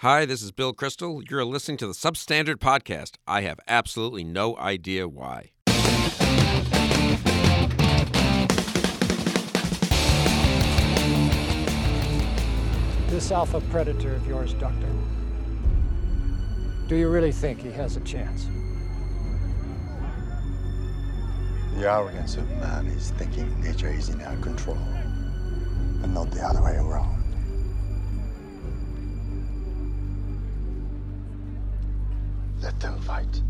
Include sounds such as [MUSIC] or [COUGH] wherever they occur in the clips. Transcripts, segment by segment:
Hi, this is Bill Kristol. You're listening to the Substandard Podcast. I have absolutely no idea why. This alpha predator of yours, Doctor. Do you really think he has a chance? The arrogance of man is thinking nature is in our control, and not the other way around. Let them fight.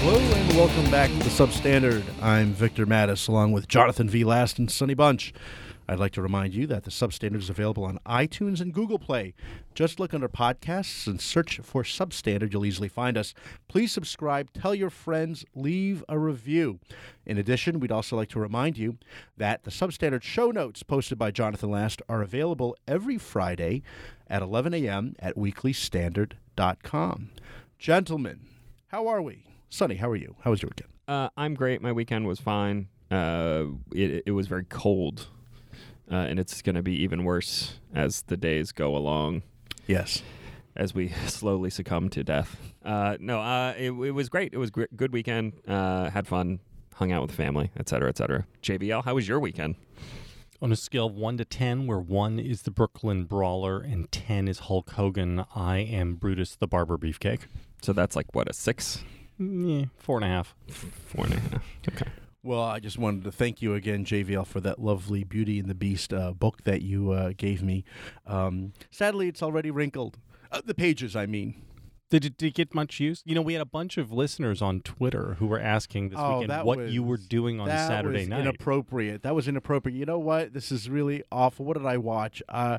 Hello and welcome back to the Substandard. I'm Victor Matus along with Jonathan V. Last and Sonny Bunch. I'd like to remind you that the Substandard is available on iTunes and Google Play. Just look under podcasts and search for Substandard. You'll easily find us. Please subscribe, tell your friends, leave a review. In addition, we'd also like to remind you that the Substandard show notes posted by Jonathan Last are available every Friday at 11 a.m. at weeklystandard.com. Gentlemen, how are we? Sonny, how are you? How was your weekend? Uh, I'm great. My weekend was fine. Uh, it, it was very cold, uh, and it's going to be even worse as the days go along, Yes. as we [LAUGHS] slowly succumb to death. Uh, no, uh, it, it was great. It was gr- good weekend. Uh, had fun, hung out with family, et cetera, et cetera. JVL, how was your weekend? On a scale of 1 to 10, where 1 is the Brooklyn Brawler and 10 is Hulk Hogan, I am Brutus the Barber Beefcake. So that's like what a six, Mm, Yeah, four and a half. four and a half. Okay. Well, I just wanted to thank you again, JVL, for that lovely Beauty and the Beast uh, book that you uh, gave me. Um, sadly, it's already wrinkled. Uh, the pages, I mean. Did it, did it get much use? You know, we had a bunch of listeners on Twitter who were asking this Oh, weekend what you were doing on that Saturday was night. Inappropriate. That was inappropriate. You know what? This is really awful. What did I watch? Uh,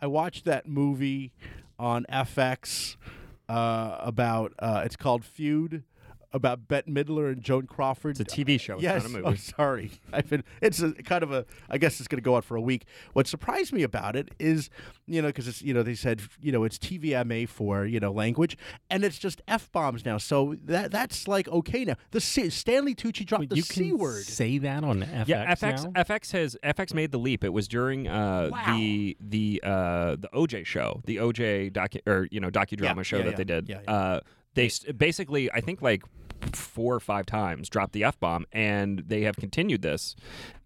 I watched that movie on FX uh, about. Uh, it's called Feud. About Bette Midler and Joan Crawford. It's a TV show. It's yes. not a Oh, [LAUGHS] sorry. I've been. It's a kind of a. I guess it's going to go on for a week. What surprised me about it is, you know, because it's you know they said you know it's TVMA for you know language, and it's just f bombs now. So that that's like okay now. The C, Stanley Tucci dropped Wait, the you c can word. say that on FX Yeah, FX now? FX has FX made the leap. It was during uh, the the uh, the OJ show, the OJ docu or you know docudrama Yeah, show yeah, that yeah, they did. yeah, yeah. Uh, they basically, I think, like four or five times dropped the f bomb, and they have continued this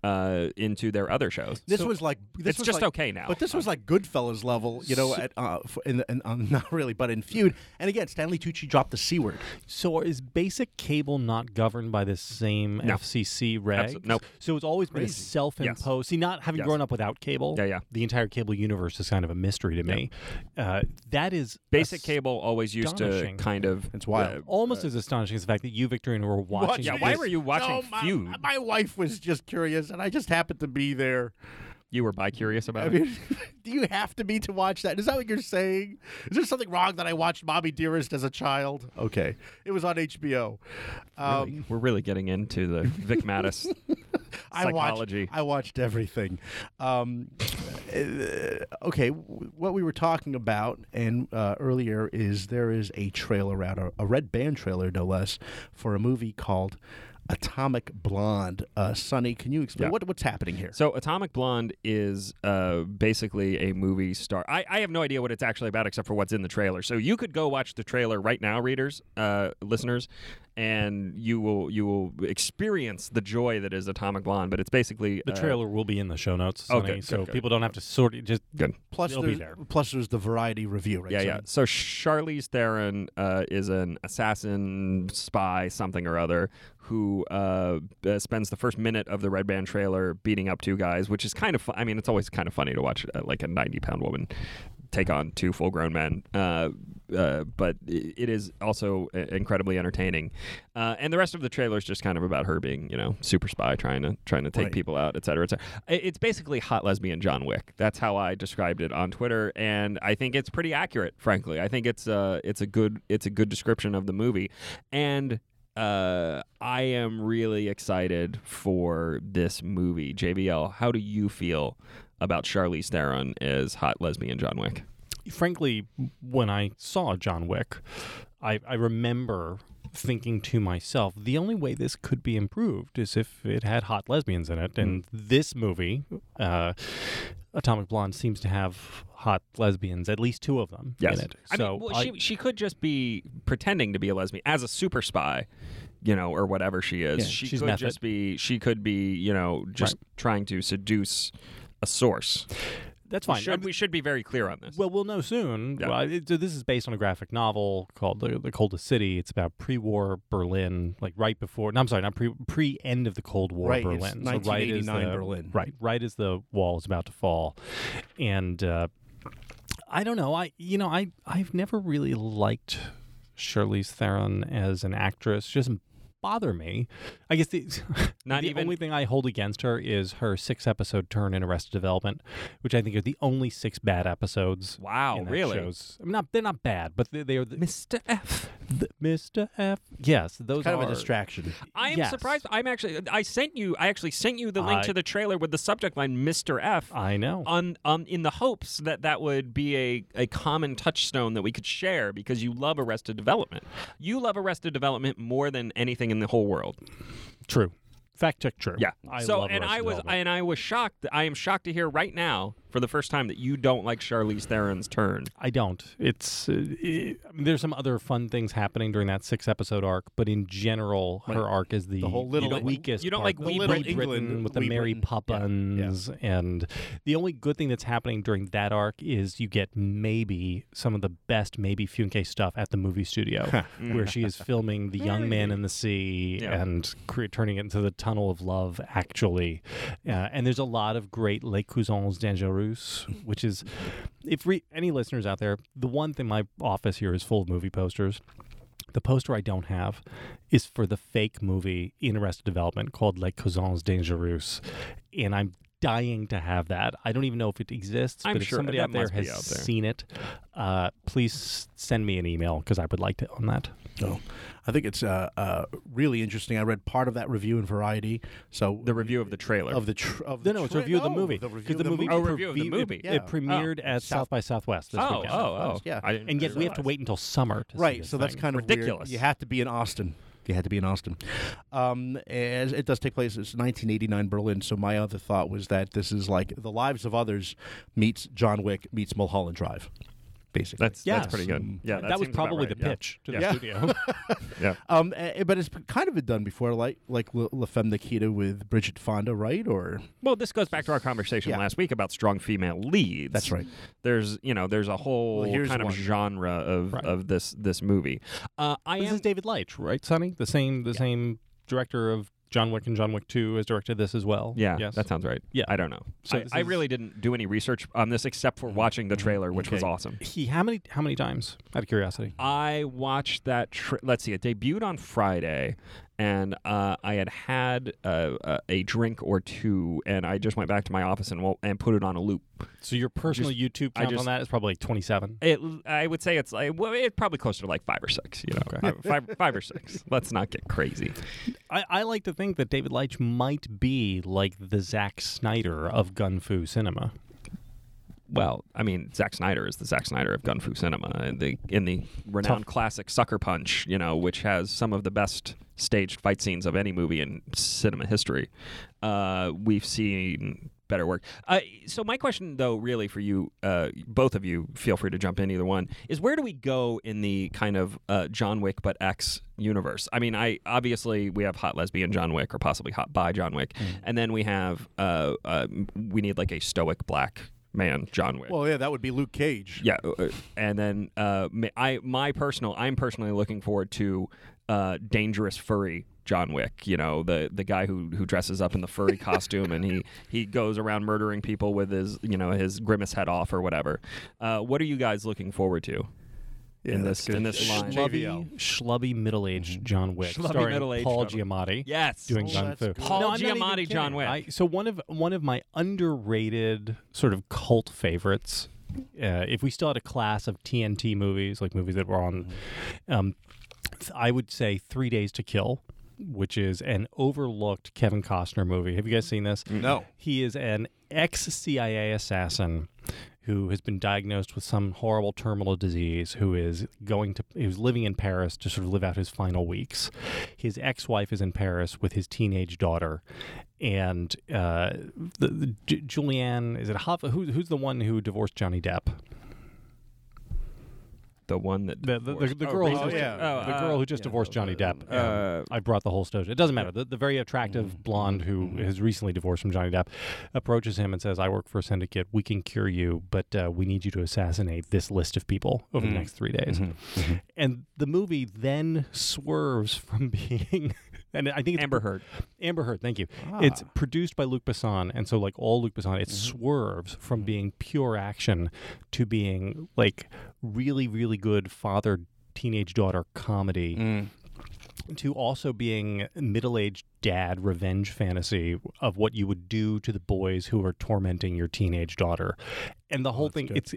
uh, into their other shows. This was like this it's was just like- okay now. But this was like Goodfellas level, you know, at, uh, f- in, in, um, [LAUGHS] not really, but in feud. And again, Stanley Tucci dropped the c word. So is basic cable not governed by the same No. FCC regs? Absol- nope. So it's always been Crazy. self-imposed. See, not having Yes. grown up without cable, Yeah, yeah. the entire cable universe is kind of a mystery to me. Uh, that is Basic as- cable always used to kind of. It's wild. uh, Almost as astonishing as the fact that you, Victor, and were watching. Yeah, why were you watching No, my, Feud? My wife was just curious, and I just happened to be there. you were bi curious about I it. mean, [LAUGHS] do you have to be to watch that? Is that what you're saying? Is there something wrong that I watched Mommy Dearest as a child? Okay, it was on HBO. Um, Really, we're really getting into the Vic [LAUGHS] Matus I psychology. watched. I watched everything. Um, uh, okay, w- what we were talking about and uh, earlier is there is a trailer out, a, a red band trailer, no less, for a movie called Atomic Blonde. Uh, Sonny, can you explain Yeah. what, what's happening here? So, Atomic Blonde is uh, basically a movie star. I, I have no idea what it's actually about except for what's in the trailer. So, you could go watch the trailer right now, readers, uh, listeners, and you will you will experience the joy that is Atomic Blonde. But it's basically The uh, trailer will be in the show notes, Sonny, good, good, so good. people don't have to sort it. Just good. plus, it'll be there's, there. plus there's the variety review, right? Yeah, Sonny? yeah. So Charlize Theron uh, is an assassin, spy, something or other, who uh, uh, spends the first minute of the Red Band trailer beating up two guys, which is kind of. Fu- I mean, it's always kind of funny to watch uh, like a ninety-pound woman take on two full-grown men. Uh, uh, but it is also uh, incredibly entertaining, uh, and the rest of the trailer is just kind of about her being, you know, super spy trying to trying to take Right. people out, et cetera, et cetera. It's basically hot lesbian John Wick. That's how I described it on Twitter, and I think it's pretty accurate. Frankly, I think it's uh it's a good it's a good description of the movie, and uh, I am really excited for this movie. JVL, how do you feel about Charlize Theron as hot lesbian John Wick? frankly, when I saw John Wick, I, I remember thinking to myself, the only way this could be improved is if it had hot lesbians in it. And this movie, uh, Atomic Blonde, seems to have hot lesbians, at least two of them Yes. in it. I so mean, well, I- she she could just be pretending to be a lesbian as a super spy, you know, or whatever she is. Yeah, she she's could method. just be she could be, you know, just trying to seduce a source. That's We fine. should, we should be very clear on this. Well, we'll know soon. Yeah. Well, it, so this is based on a graphic novel called "The, the Coldest City." It's about pre-war Berlin, like right before. No, I'm sorry, not pre pre end of the Cold War Right, it's Berlin. So right as 1989 the, Berlin. Right, right as the wall is about to fall, and uh, I don't know. I you know I I've never really liked Charlize Theron as an actress. She doesn't bother me. I guess the [LAUGHS] Not the even- only thing I hold against her is her six episode turn in Arrested Development, which I think are the only six bad episodes. Wow, really? Shows. I mean, not they're not bad, but they, they are the, Mr. F. the- Mr. F. Yes, those kind are of a distraction. I'm Yes. surprised. I'm actually. I sent you. I actually sent you the link I- to the trailer with the subject line "Mr. F." I know. on on in the hopes that that would be a, a common touchstone that we could share because you love Arrested Development. You love Arrested Development more than anything in the whole world. True. Fact check. True. Yeah. I so love and Arrested I was Development. and I was shocked. I am shocked to hear right now for the first time that you don't like Charlize Theron's turn. I don't. It's uh, i I mean, there's some other fun things happening during that six episode arc, but in general, her arc is the, the whole little- you don't- weakest. you don't part. like the Wee Britain- Britain with the Wee Mary Britain. Yeah, Poppins, and the only good thing that's happening during that arc is you get maybe some of the best Maeby Funke stuff at the movie studio, [LAUGHS] [LAUGHS] where she is filming the young man in the sea Yeah. and cre- turning it into the tunnel of love. Actually, uh, and there's a lot of great Les Cousins Which is if re- any listeners out there, the one thing my office here is full of movie posters. The poster I don't have is for the fake movie in Arrested Development called Les Cousins Dangereux, and I'm dying to have that. I don't even know if it exists, I'm but if sure somebody out there has out there. seen it, uh, please send me an email because I would like to own that. So I think it's uh, uh, really interesting. I read part of that review in Variety. So The review of the trailer. of the tr- of No, the no, it's tra- a review of the no, movie. The 'Cause review of the the movie, Oh, movie. review of the movie. It, Yeah. it premiered at South, by Southwest this oh, weekend. oh, oh, Yeah. I didn't And yet we have to wait until summer to Right. see So that's thing. kind of Ridiculous. Weird. You have to be in Austin. You had to be in Austin. Um, as it does take place, it's 1989 Berlin. So my other thought was that this is like The Lives of Others meets John Wick meets Mulholland Drive, basically. That's Yes. that's pretty good. Yeah, that, was probably right, the yeah. pitch to the Yeah. studio. [LAUGHS] Yeah. [LAUGHS] Um, eh, but it's kind of been done before, like like La, La Femme Nikita with Bridget Fonda, right? Or Well, this goes back to our conversation Yeah. last week about strong female leads. That's right. There's, you know, there's a whole Well, here's kind one. of genre of, Right. of this this movie. Uh, I this am is David Leitch, right, Sonny? The same the same director of John Wick and John Wick Two has directed this as well. Yeah, Yes. that sounds right. Yeah. I don't know. So I, I is- really didn't do any research on this except for watching the mm, trailer, which was awesome. he how many how many times? Out of curiosity. I watched that. Tra- let's see, it debuted on Friday, and uh, I had had uh, uh, a drink or two, and I just went back to my office and wo- and put it on a loop. So your personal YouTube I count just- on that is probably like twenty seven. I would say it's like well, it's probably closer to like five or six. You know, five, five, five or six. [LAUGHS] Let's not get crazy. I, I like to think that David Leitch might be like the Zack Snyder of gun fu cinema. Well, I mean, Zack Snyder is the Zack Snyder of gun fu cinema, in the in the renowned classic Sucker Punch, you know, which has some of the best staged fight scenes of any movie in cinema history. Uh, we've seen better work. Uh, so my question, though, really for you, uh, both of you, feel free to jump in either one, is where do we go in the kind of uh, John Wick but X universe? I mean, I obviously we have hot lesbian John Wick or possibly hot bi John Wick, and then we have uh, uh, we need like a stoic black man John Wick. well, yeah, that would be Luke Cage. Yeah, uh, and then uh, I my personal I'm personally looking forward to uh, dangerous furry John Wick. You know the the guy who who dresses up in the furry [LAUGHS] costume and he he goes around murdering people with his you know his grimace head off or whatever. Uh, what are you guys looking forward to Yeah, in this good. in this line? JVL. Schlubby, schlubby middle-aged John Wick, Schlubby starring middle-aged Paul John Wick. Giamatti. Yes, doing Oh, gun that's fu. good. Paul No, I'm not even Giamatti, John. Wick. I, so one of one of my underrated sort of cult favorites. Uh, if we still had a class of TNT movies, like movies that were on, um, th- I would say Three Days to Kill, which is an overlooked Kevin Costner movie. Have you guys seen this? No. He is an ex CIA assassin who has been diagnosed with some horrible terminal disease, who is going to, who's living in Paris to sort of live out his final weeks. His ex wife is in Paris with his teenage daughter. And uh, the, the J- Julianne, is it Hoff? Who, who's the one who divorced Johnny Depp? The one that The, the, the, divorced- the oh, girl, who Rachel- just, yeah. oh, the uh, girl who just yeah, divorced Johnny Depp. uh, I brought the whole story. It doesn't matter. The, the very Mm-hmm. attractive blonde who has recently divorced from Johnny Depp approaches him and says, "I work for a syndicate. We can cure you, but uh, we need you to assassinate this list of people over Mm-hmm. the next three days." And the movie then swerves from [LAUGHS] being. And I think it's Amber Heard. Amber Heard, thank you. Ah. It's produced by Luc Besson, and so like all Luc Besson, it Mm-hmm. swerves from being pure action to being like really, really good father teenage daughter comedy Mm. to also being middle-aged dad revenge fantasy of what you would do to the boys who are tormenting your teenage daughter and the whole thing it's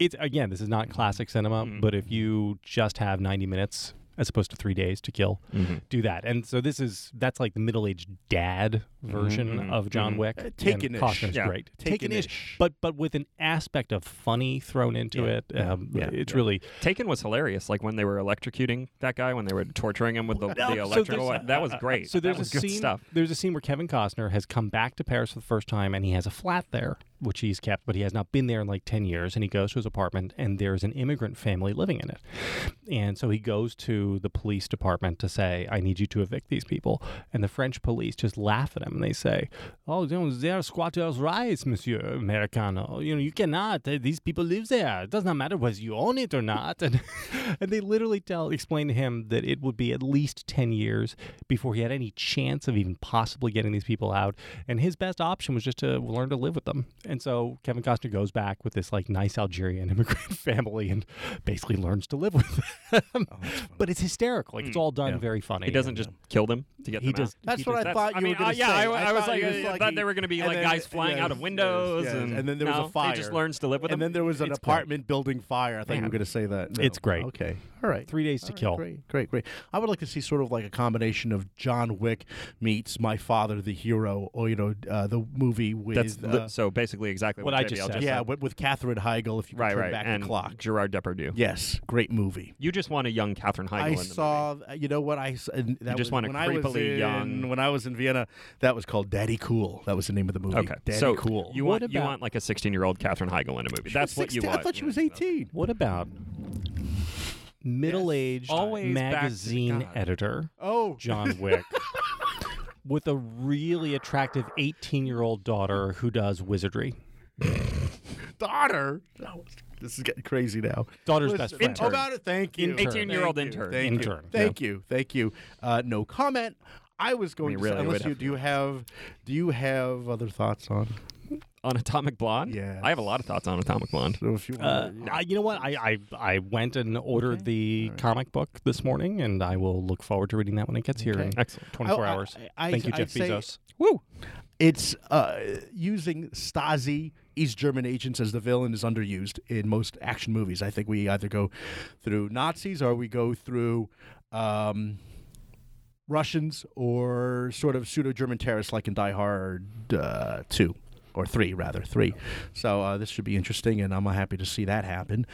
it's again this is not classic cinema Mm. but if you just have 90 minutes as opposed to three days to kill Mm-hmm. do that and so this is that's like the middle-aged dad version Mhm. of john Mhm. wick Uh, Taken-ish. Costner's Yeah. great Taken-ish, Taken-ish. but but with an aspect of funny thrown into Yeah, it um, yeah, it's yeah. really Taken was hilarious. Like when they were electrocuting that guy, when they were torturing him with the, No, the electrical. there's- that was great. So there's that a good scene. stuff. There's a scene where Kevin Costner has come back to Paris for the first time, and he has a flat there, which he's kept, but he has not been there in like ten years. And he goes to his apartment, and there's an immigrant family living in it. And so he goes to the police department to say, "I need you to evict these people." And the French police just laugh at him, and they say, "Oh, you know, they're squatters' rights, Monsieur Americano. You know, you cannot. These people live there. It does not matter whether you own it or not." [LAUGHS] And, and they literally tell, explain to him that it would be at least ten years before he had any chance of even possibly getting these people out. And his best option was just to learn to live with them. And so Kevin Costner goes back with this like nice Algerian [LAUGHS] immigrant family and basically learns to live with them. but it's hysterical. Like it's all done Yeah. very funny. He doesn't and, just kill them to get he them does. out. That's he what does- I That's- thought I you mean, were going uh, yeah, say. I, I was thought like, you I thought he- they were going to be like then- guys flying out of windows, yes, and, and then there was a fire. He just learns to live with and them. And then there was an It's great. apartment building fire. I thought you Man. were going to say that. No. It's great. Okay. All right. Three Days to All right, Kill. Great, great, great. I would like to see sort of like a combination of John Wick meets My Father the Hero, or you know, uh, the movie with That's uh, so basically exactly what what, I JVL just said. yeah, said. with, Katherine Heigl. If you could right, turn right, back and the clock. Gerard Depardieu. Yes, great movie. You just want a young Katherine Heigl. I in the movie. saw. You know what I? s- and That just was want a when I was creepily in, young- When I was in Vienna, that was called Daddy Cool. That was the name of the movie. Okay, Daddy so Cool. you What want you want like a 16 year old Katherine Heigl in a movie. That's was what you want. I thought she was Yeah. 18. What about middle-aged Always back to magazine editor Oh, John Wick? [LAUGHS] With a really attractive 18 year old daughter who does wizardry. [LAUGHS] daughter. Oh, this is getting crazy now. Daughter's Listen, best friend. Intern. About it. Thank you. 18-year-old Thank you. intern. Thank Intern, You. Thank you. Thank you. Uh, no comment. I was going mean, to really, say, unless you have do you have do you have other thoughts on? On Atomic Blonde? Yeah, I have a lot of thoughts on Atomic Blonde. So if you Uh, wanna- I, you know what? I, I I went and ordered the comic book this morning, and I will look forward to reading that when it gets here in Excellent. 24 I- I- hours. I- Thank you, I'd Jeff say- Bezos. Woo! it's uh, using Stasi East German agents as the villain is underused in most action movies. I think we either go through Nazis or we go through um, Russians or sort of pseudo German terrorists like in Die Hard uh, 2. Or three, rather three. So uh, this should be interesting, and I'm happy to see that happen.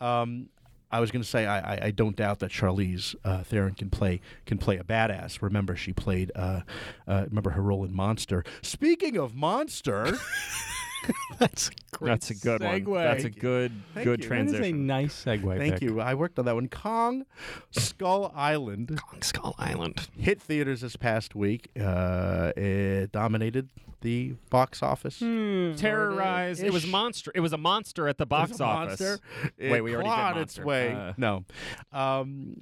Um, I was going to say I, I, I don't doubt that Charlize uh, Theron can play can play a badass. Remember, she played uh, uh, remember her role in Monster. Speaking of Monster, [LAUGHS] That's That's a good one. That's a good Thank good you. That is a transition. nice segue. thank Vic. you. I worked on that one. Kong Skull Island Kong Skull Island. hit theaters this past week. Uh, it dominated the box office. Terrorized. It was monster. It was a monster at the It box was a office. monster. It Wait, we already did clawed monster. its way. Uh, no, um,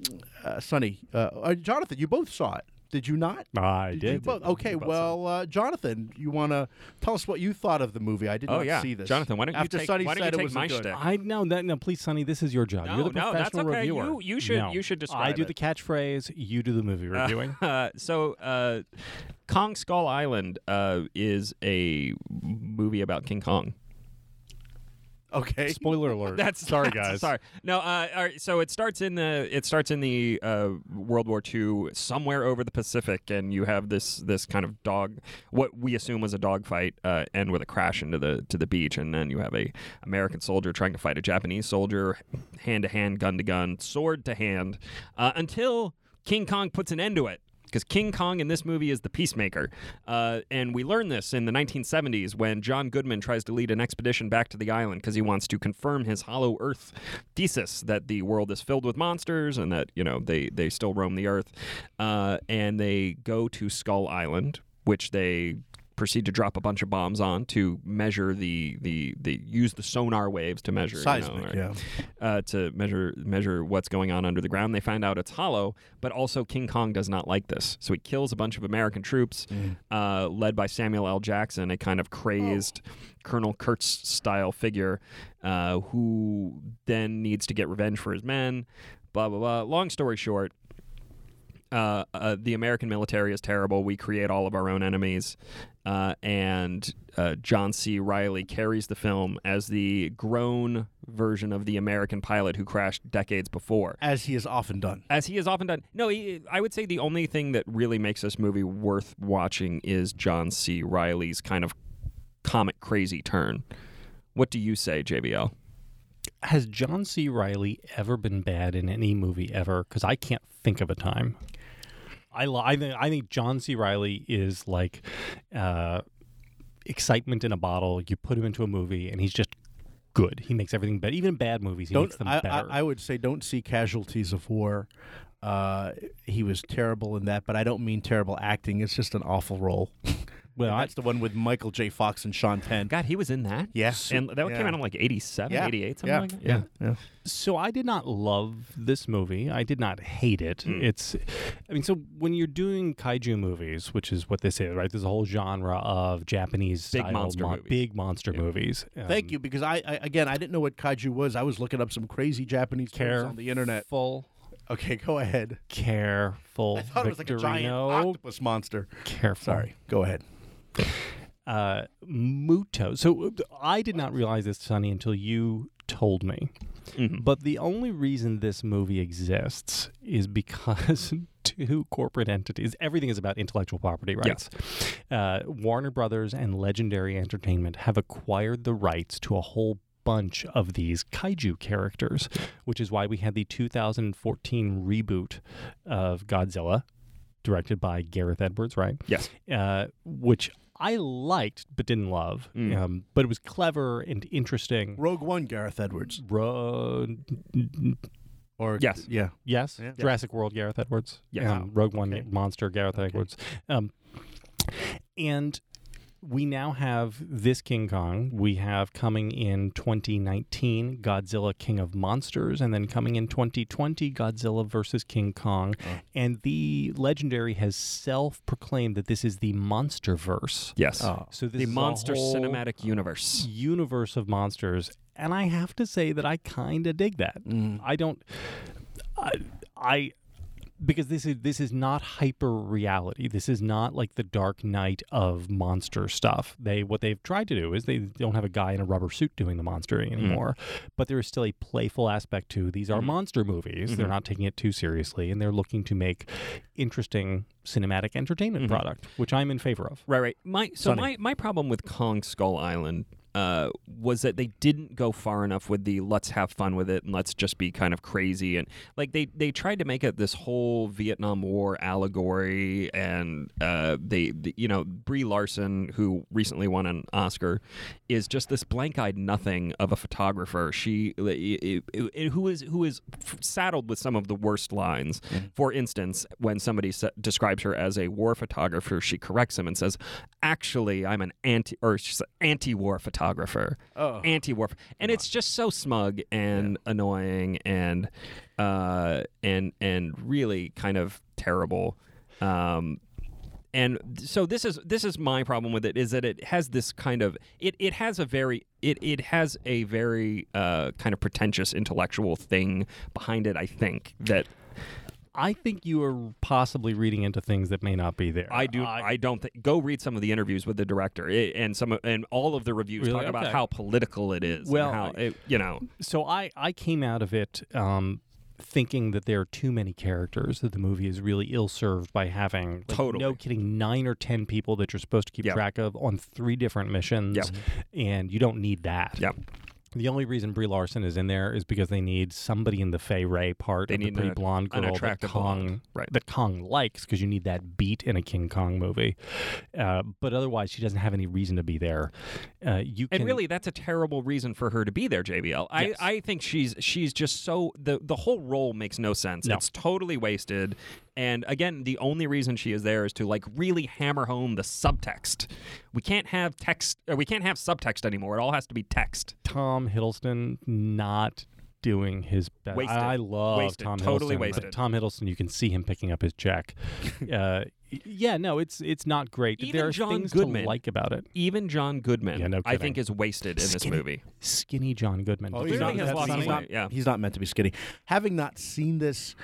uh, Sonny, uh, uh, Jonathan, you both saw it. Did you not? I you did. both? Okay, both well, uh, Jonathan, you want to tell us what you thought of the movie? I did Oh not yeah, see this. Jonathan. Why don't you After take? Sonny why don't said you it take was my good. shtick? I no, that, no. Please, Sonny, this is your job. No, You're the no, that's okay. reviewer. You- you should- No. you should I do it. the catchphrase. You do the movie reviewing. [LAUGHS] Uh, so, uh, Kong Skull Island uh, is a movie about King Kong. Okay. [LAUGHS] Spoiler alert. [LAUGHS] That's sorry, [LAUGHS] that's- guys. Sorry. No. Uh, all right, so it starts in the it starts in the uh, World War II somewhere over the Pacific, and you have this this kind of dog, what we assume was a dogfight, uh, end with a crash into the to the beach, and then you have a American soldier trying to fight a Japanese soldier, hand to hand, gun to gun, sword to hand, uh, until King Kong puts an end to it. Because King Kong in this movie is the peacemaker. Uh, and we learn this in the 1970s when John Goodman tries to lead an expedition back to the island because he wants to confirm his hollow earth thesis that the world is filled with monsters and that, you know, they, they still roam the earth. Uh, and they go to Skull Island, which they proceed to drop a bunch of bombs on to measure the the, the use the sonar waves to measure you know, Seismic, right? yeah. uh, to measure measure what's going on under the ground. They find out it's hollow, but also King Kong does not like this, so he kills a bunch of American troops, uh, led by Samuel L. Jackson, a kind of crazed Colonel Kurtz style figure, uh, who then needs to get revenge for his men. Blah blah blah. Long story short. Uh, uh, the American military is terrible. We create all of our own enemies. Uh, and uh, John C. Reilly carries the film as the grown version of the American pilot who crashed decades before. As he has often done. As he has often done. No, he, I would say the only thing that really makes this movie worth watching is John C. Reilly's kind of comic crazy turn. What do you say, JVL? Has John C. Reilly ever been bad in any movie ever? Because I can't think of a time. I, li- I, think, I think John C. Reilly is like uh, excitement in a bottle. You put him into a movie, and he's just good. He makes everything better. Even bad movies, he Don't makes them I, I. I would say don't see casualties of war. Uh, he was terrible in that, but I don't mean terrible acting. It's just an awful role. [LAUGHS] well, that's the one with Michael J. Fox and Sean Penn. God, he was in that? Yes. And that Yeah. came out in like 87, Yeah. 88, something yeah. like that? yeah, yeah. so I did not love this movie. I did not hate it. Mm. It's, I mean, so when you're doing kaiju movies, which is what this is, right? There's a whole genre of Japanese Big monster mon- movies. big monster Yeah. movies. Thank Um, you, because I, I again I didn't know what kaiju was. I was looking up some crazy Japanese terms Care on the internet. Full Okay, go ahead. careful. I thought it was like a giant Victorino. octopus monster. Careful. Sorry, go ahead. Uh, Muto. So uh, I did not realize this, Sonny, until you told me. Mhm. But the only reason this movie exists is because [LAUGHS] two corporate entities, everything is about intellectual property rights. Uh, Warner Brothers and Legendary Entertainment have acquired the rights to a whole bunch of these kaiju characters, which is why we had the 2014 reboot of Godzilla, directed by Gareth Edwards, right? Yes. uh, which I liked but didn't love. Mm. Um, but it was clever and interesting. Rogue One, Gareth Edwards, Ro- or Yes. yeah, yes, Yeah. Jurassic World, Gareth Edwards. Yes. Um, Rogue One, Okay. Monster, Gareth Edwards. Um, and we now have this King Kong. We have coming in 2019 Godzilla King of Monsters, and then coming in 2020 Godzilla versus King Kong. Uh-huh. And the Legendary has self proclaimed that this is the Monster Verse. Yes. Oh. So this the is a Monster whole Cinematic Universe. universe of monsters, and I have to say that I kind of dig that. Mm. I don't, I, I, because this is this is not hyper reality. This is not like the Dark Knight of monster stuff. They what they've tried to do is they don't have a guy in a rubber suit doing the monstering mm. anymore, but there is still a playful aspect to these are mm-hmm. monster movies. They're mm-hmm. not taking it too seriously, and they're looking to make interesting cinematic entertainment mm-hmm. product, which I'm in favor of. Right, right. My so Sonny. my my problem with Kong Skull Island uh, was that they didn't go far enough with the let's have fun with it and let's just be kind of crazy and like they they tried to make it this whole Vietnam War allegory and uh, they, the- you know Brie Larson who recently won an Oscar is just this blank-eyed nothing of a photographer. She i- i- i- who is who is f- saddled with some of the worst lines. For instance, when somebody describes her as a war photographer, she corrects him and says, "Actually, I'm an anti or anti-war photographer." Oh. Anti-war, and it's just so smug and annoying and uh, and and really kind of terrible. Um, and so this is this is my problem with it is that it has this kind of it, it has a very it, it has a very uh, kind of pretentious intellectual thing behind it i think that I think you are possibly reading into things that may not be there. I do. I, don't think. Go read some of the interviews with the director i- and some and all of the reviews Really? talk about how political it is. and Well, how it, you know. so I I came out of it um, thinking that there are too many characters that the movie is really ill served by having like, Totally. no kidding nine or ten people that you're supposed to keep Yep. track of on three different missions, Yep. and you don't need that. Yep. The only reason Brie Larson is in there is because they need somebody in the Fay Wray part They of the pretty an- blonde girl that Kong blonde. Right. that Kong likes because you need that beat in a King Kong movie. Uh, but otherwise, she doesn't have any reason to be there. Uh, you can And really, that's a terrible reason for her to be there, JVL. I, Yes. I think she's she's just so the the whole role makes no sense. No. It's totally wasted. And again, the only reason she is there is to like really hammer home the subtext. We can't have text. Or we can't have subtext anymore. It all has to be text. Tom Hiddleston not doing his best. Wasted. I love Wasted. Tom Totally Hiddleston. wasted. But Tom Hiddleston, you can see him picking up his check. [LAUGHS] uh, yeah, no, it's it's not great. Even there are John things Goodman. to like about it. Even John Goodman, Yeah, no I think, is wasted in this movie. Skinny John Goodman. Oh, he's you Clearly know has that lost Sonny? some weight. Yeah. He's not meant to be skinny. Having not seen this,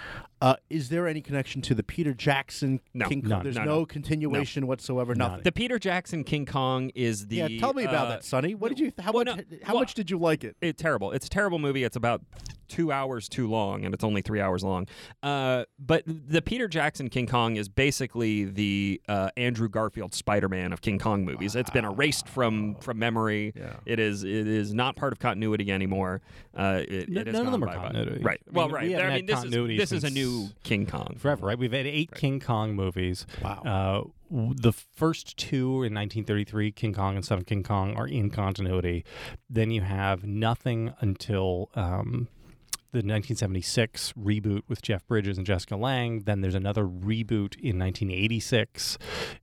uh, is there any connection to the Peter Jackson No. King Kong? None. There's No, no, no. continuation whatsoever. None. Nothing. The Peter Jackson King Kong is the. yeah, tell me about uh, that, Sonny. What did you? How well, much? no, how well- much did you like it? It's terrible. It's a terrible movie. It's about two hours too long, and it's only three hours long. Uh, but the Peter Jackson King Kong is basically the uh, Andrew Garfield Spider-Man of King Kong movies. It's been erased from from memory. Yeah. It is it is not part of continuity anymore. Uh, it, No- it none of them are continuity. Right. I mean, well, we right. haven't I had mean, this is this is a new King Kong forever, right? We've had eight King Kong movies. Wow. Uh, the first two in 1933, King Kong and of King Kong, are in continuity. Then you have nothing until um, the 1976 reboot with Jeff Bridges and Jessica Lange. Then there's another reboot in 1986.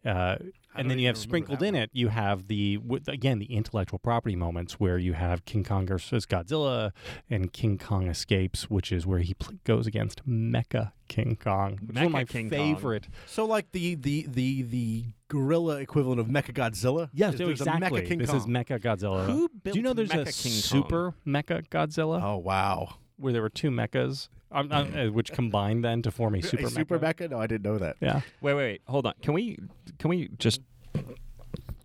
Uh, and then you have sprinkled in it, you have the again the intellectual property moments where you have King Kong versus Godzilla and King Kong escapes, which is where he pl- goes against Mecha King Kong, which is one of my King Kong. favorite. So, like the the the the gorilla equivalent of Mecha Godzilla. Yes, exactly. A Mecha King this Kong. is Mecha Godzilla. Who Do you know built there's a Mecha King Kong? super Mecha Godzilla Oh wow! Where there were two mechas, um, uh, uh, which combined then to form a super a super mecha? Mecha? No, I didn't know that. Yeah. Wait, wait, wait. Hold on. Can we can we just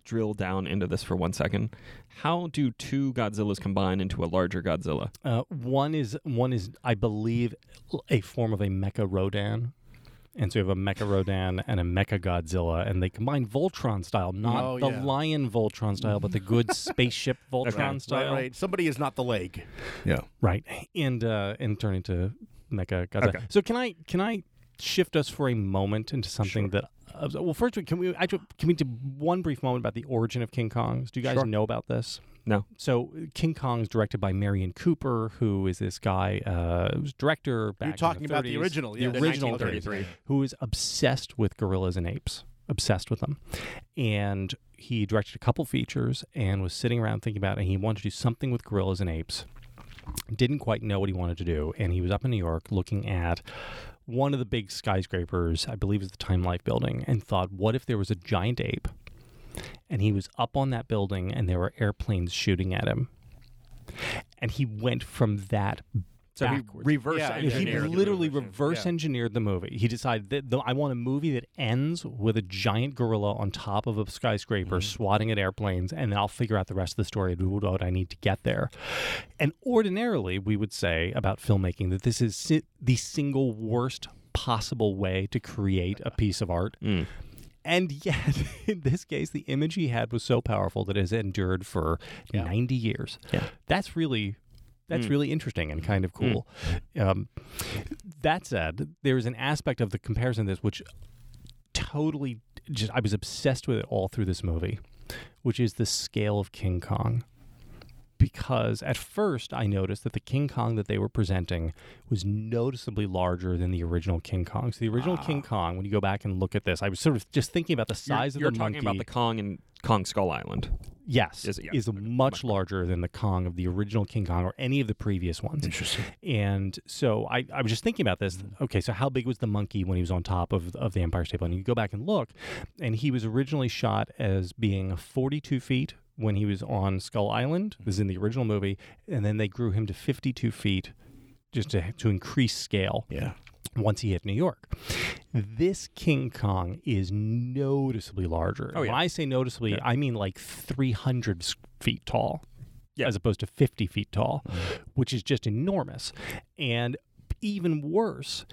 drill down into this for one second? How do two Godzillas combine into a larger Godzilla? Uh, one is one is I believe a form of a Mecha Rodan. And so you have a Mecha Rodan and a Mecha Godzilla, and they combine Voltron style, not Oh, the yeah. Lion Voltron style, but the good [LAUGHS] spaceship Voltron Okay. style. Right, right. Somebody is not the leg. Yeah. Right. And uh and turn into Mecha Godzilla. Okay. So can I can I shift us for a moment into something that uh, well first can we actually can we do one brief moment about the origin of King Kongs? Do you guys Sure. know about this? No. So King Kong's directed by Merian Cooper, who is this guy uh who's director back You're in talking the about the original, the yeah, the original 1933. 30s, who is obsessed with gorillas and apes. Obsessed with them. And he directed a couple features and was sitting around thinking about it and he wanted to do something with gorillas and apes didn't quite know what he wanted to do, and he was up in New York looking at one of the big skyscrapers, I believe is the Time Life building, and thought, what if there was a giant ape? And he was up on that building, and there were airplanes shooting at him. And he went from that So he backwards. reverse Yeah, he engineered. the literally movie. reverse engineered the movie. He decided that the, I want a movie that ends with a giant gorilla on top of a skyscraper swatting at airplanes, and then I'll figure out the rest of the story and do what I need to get there. And ordinarily, we would say about filmmaking that this is si- the single worst possible way to create a piece of art. Mm. And yet, [LAUGHS] in this case, the image he had was so powerful that it has endured for 90 years. Yeah. That's really that's Mm. really interesting and kind of cool. Um, that said, there is an aspect of the comparison of this which totally just I was obsessed with it all through this movie, which is the scale of King Kong. Because at first I noticed that the King Kong that they were presenting was noticeably larger than the original King Kong. So the original ah. King Kong, when you go back and look at this, I was sort of just thinking about the You're- size you're, of the talking about the Kong and Kong Skull Island. Yes, Is? Yeah. is much larger than the Kong of the original King Kong or any of the previous ones. Interesting. And so I, I was just thinking about this. Okay, so how big was the monkey when he was on top of, of the Empire State Building? You go back and look, and he was originally shot as being 42 feet when he was on Skull Island. Hmm. This is in the original movie. And then they grew him to 52 feet just to, to increase scale. Yeah. once he hit New York. This King Kong is noticeably larger. Oh, yeah. When I say noticeably, Yeah. I mean like 300 feet tall. Yeah. As opposed to 50 feet tall, hmm. which is just enormous. And even worse,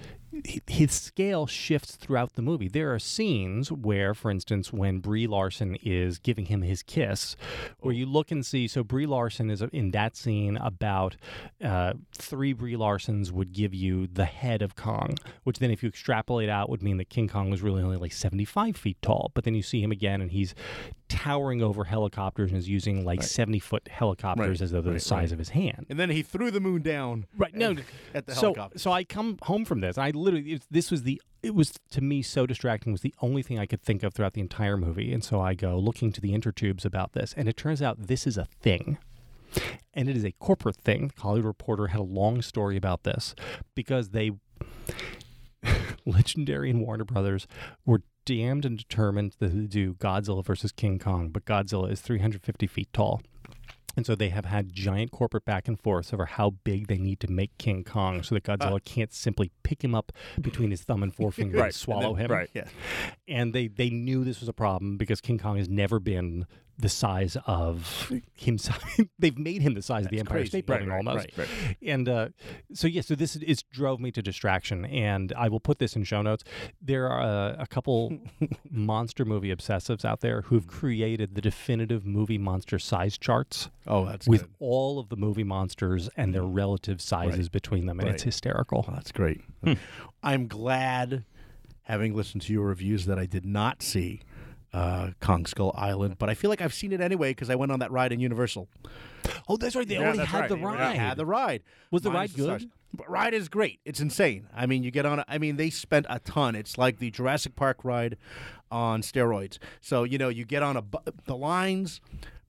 his scale shifts throughout the movie. There are scenes where, for instance, when Brie Larson is giving him his kiss, where you look and see. So Brie Larson is in that scene about uh, three Brie Larsons would give you the head of Kong, which then, if you extrapolate out, would mean that King Kong was really only like seventy-five feet tall. But then you see him again, and he's towering over helicopters and is using like seventy-foot helicopters Right, as though they're the size right. of his hand. And then he threw the moon down. Right. No. at the so helicopter. so I come home from this. And I literally it, this was the it was to me so distracting. Was the only thing I could think of throughout the entire movie. And so I go looking to the intertubes about this, and it turns out this is a thing. And it is a corporate thing. the Hollywood Reporter had a long story about this because they [LAUGHS] Legendary and Warner Brothers were damned and determined to do Godzilla versus King Kong, but Godzilla is 350 feet tall. And so they have had giant corporate back and forth over how big they need to make King Kong so that Godzilla ah. can't simply pick him up between his thumb and [LAUGHS] forefinger Right, and swallow him. right. Yeah. And they, they knew this was a problem because King Kong has never been the size of himself. [LAUGHS] They've made him the size of the Empire crazy. State Building right, almost. right, right. And uh, so yeah, so this is drove me to distraction, and I will put this in show notes. There are uh, a couple [LAUGHS] monster movie obsessives out there who've created the definitive movie monster size charts Oh, that's with good. all of the movie monsters and their relative sizes between them, and it's hysterical. Oh, that's great. I'm glad, having listened to your reviews, that I did not see uh, Kong Skull Island, but I feel like I've seen it anyway because I went on that ride in Universal. Oh, that's right. They Yeah, already that's had right. the Yeah. ride. I had the ride. Was the Minus ride good? stars. But ride is great. It's insane. I mean, you get on. it. I mean, they spent a ton. It's like the Jurassic Park ride on steroids. So you know, you get on a bu- the lines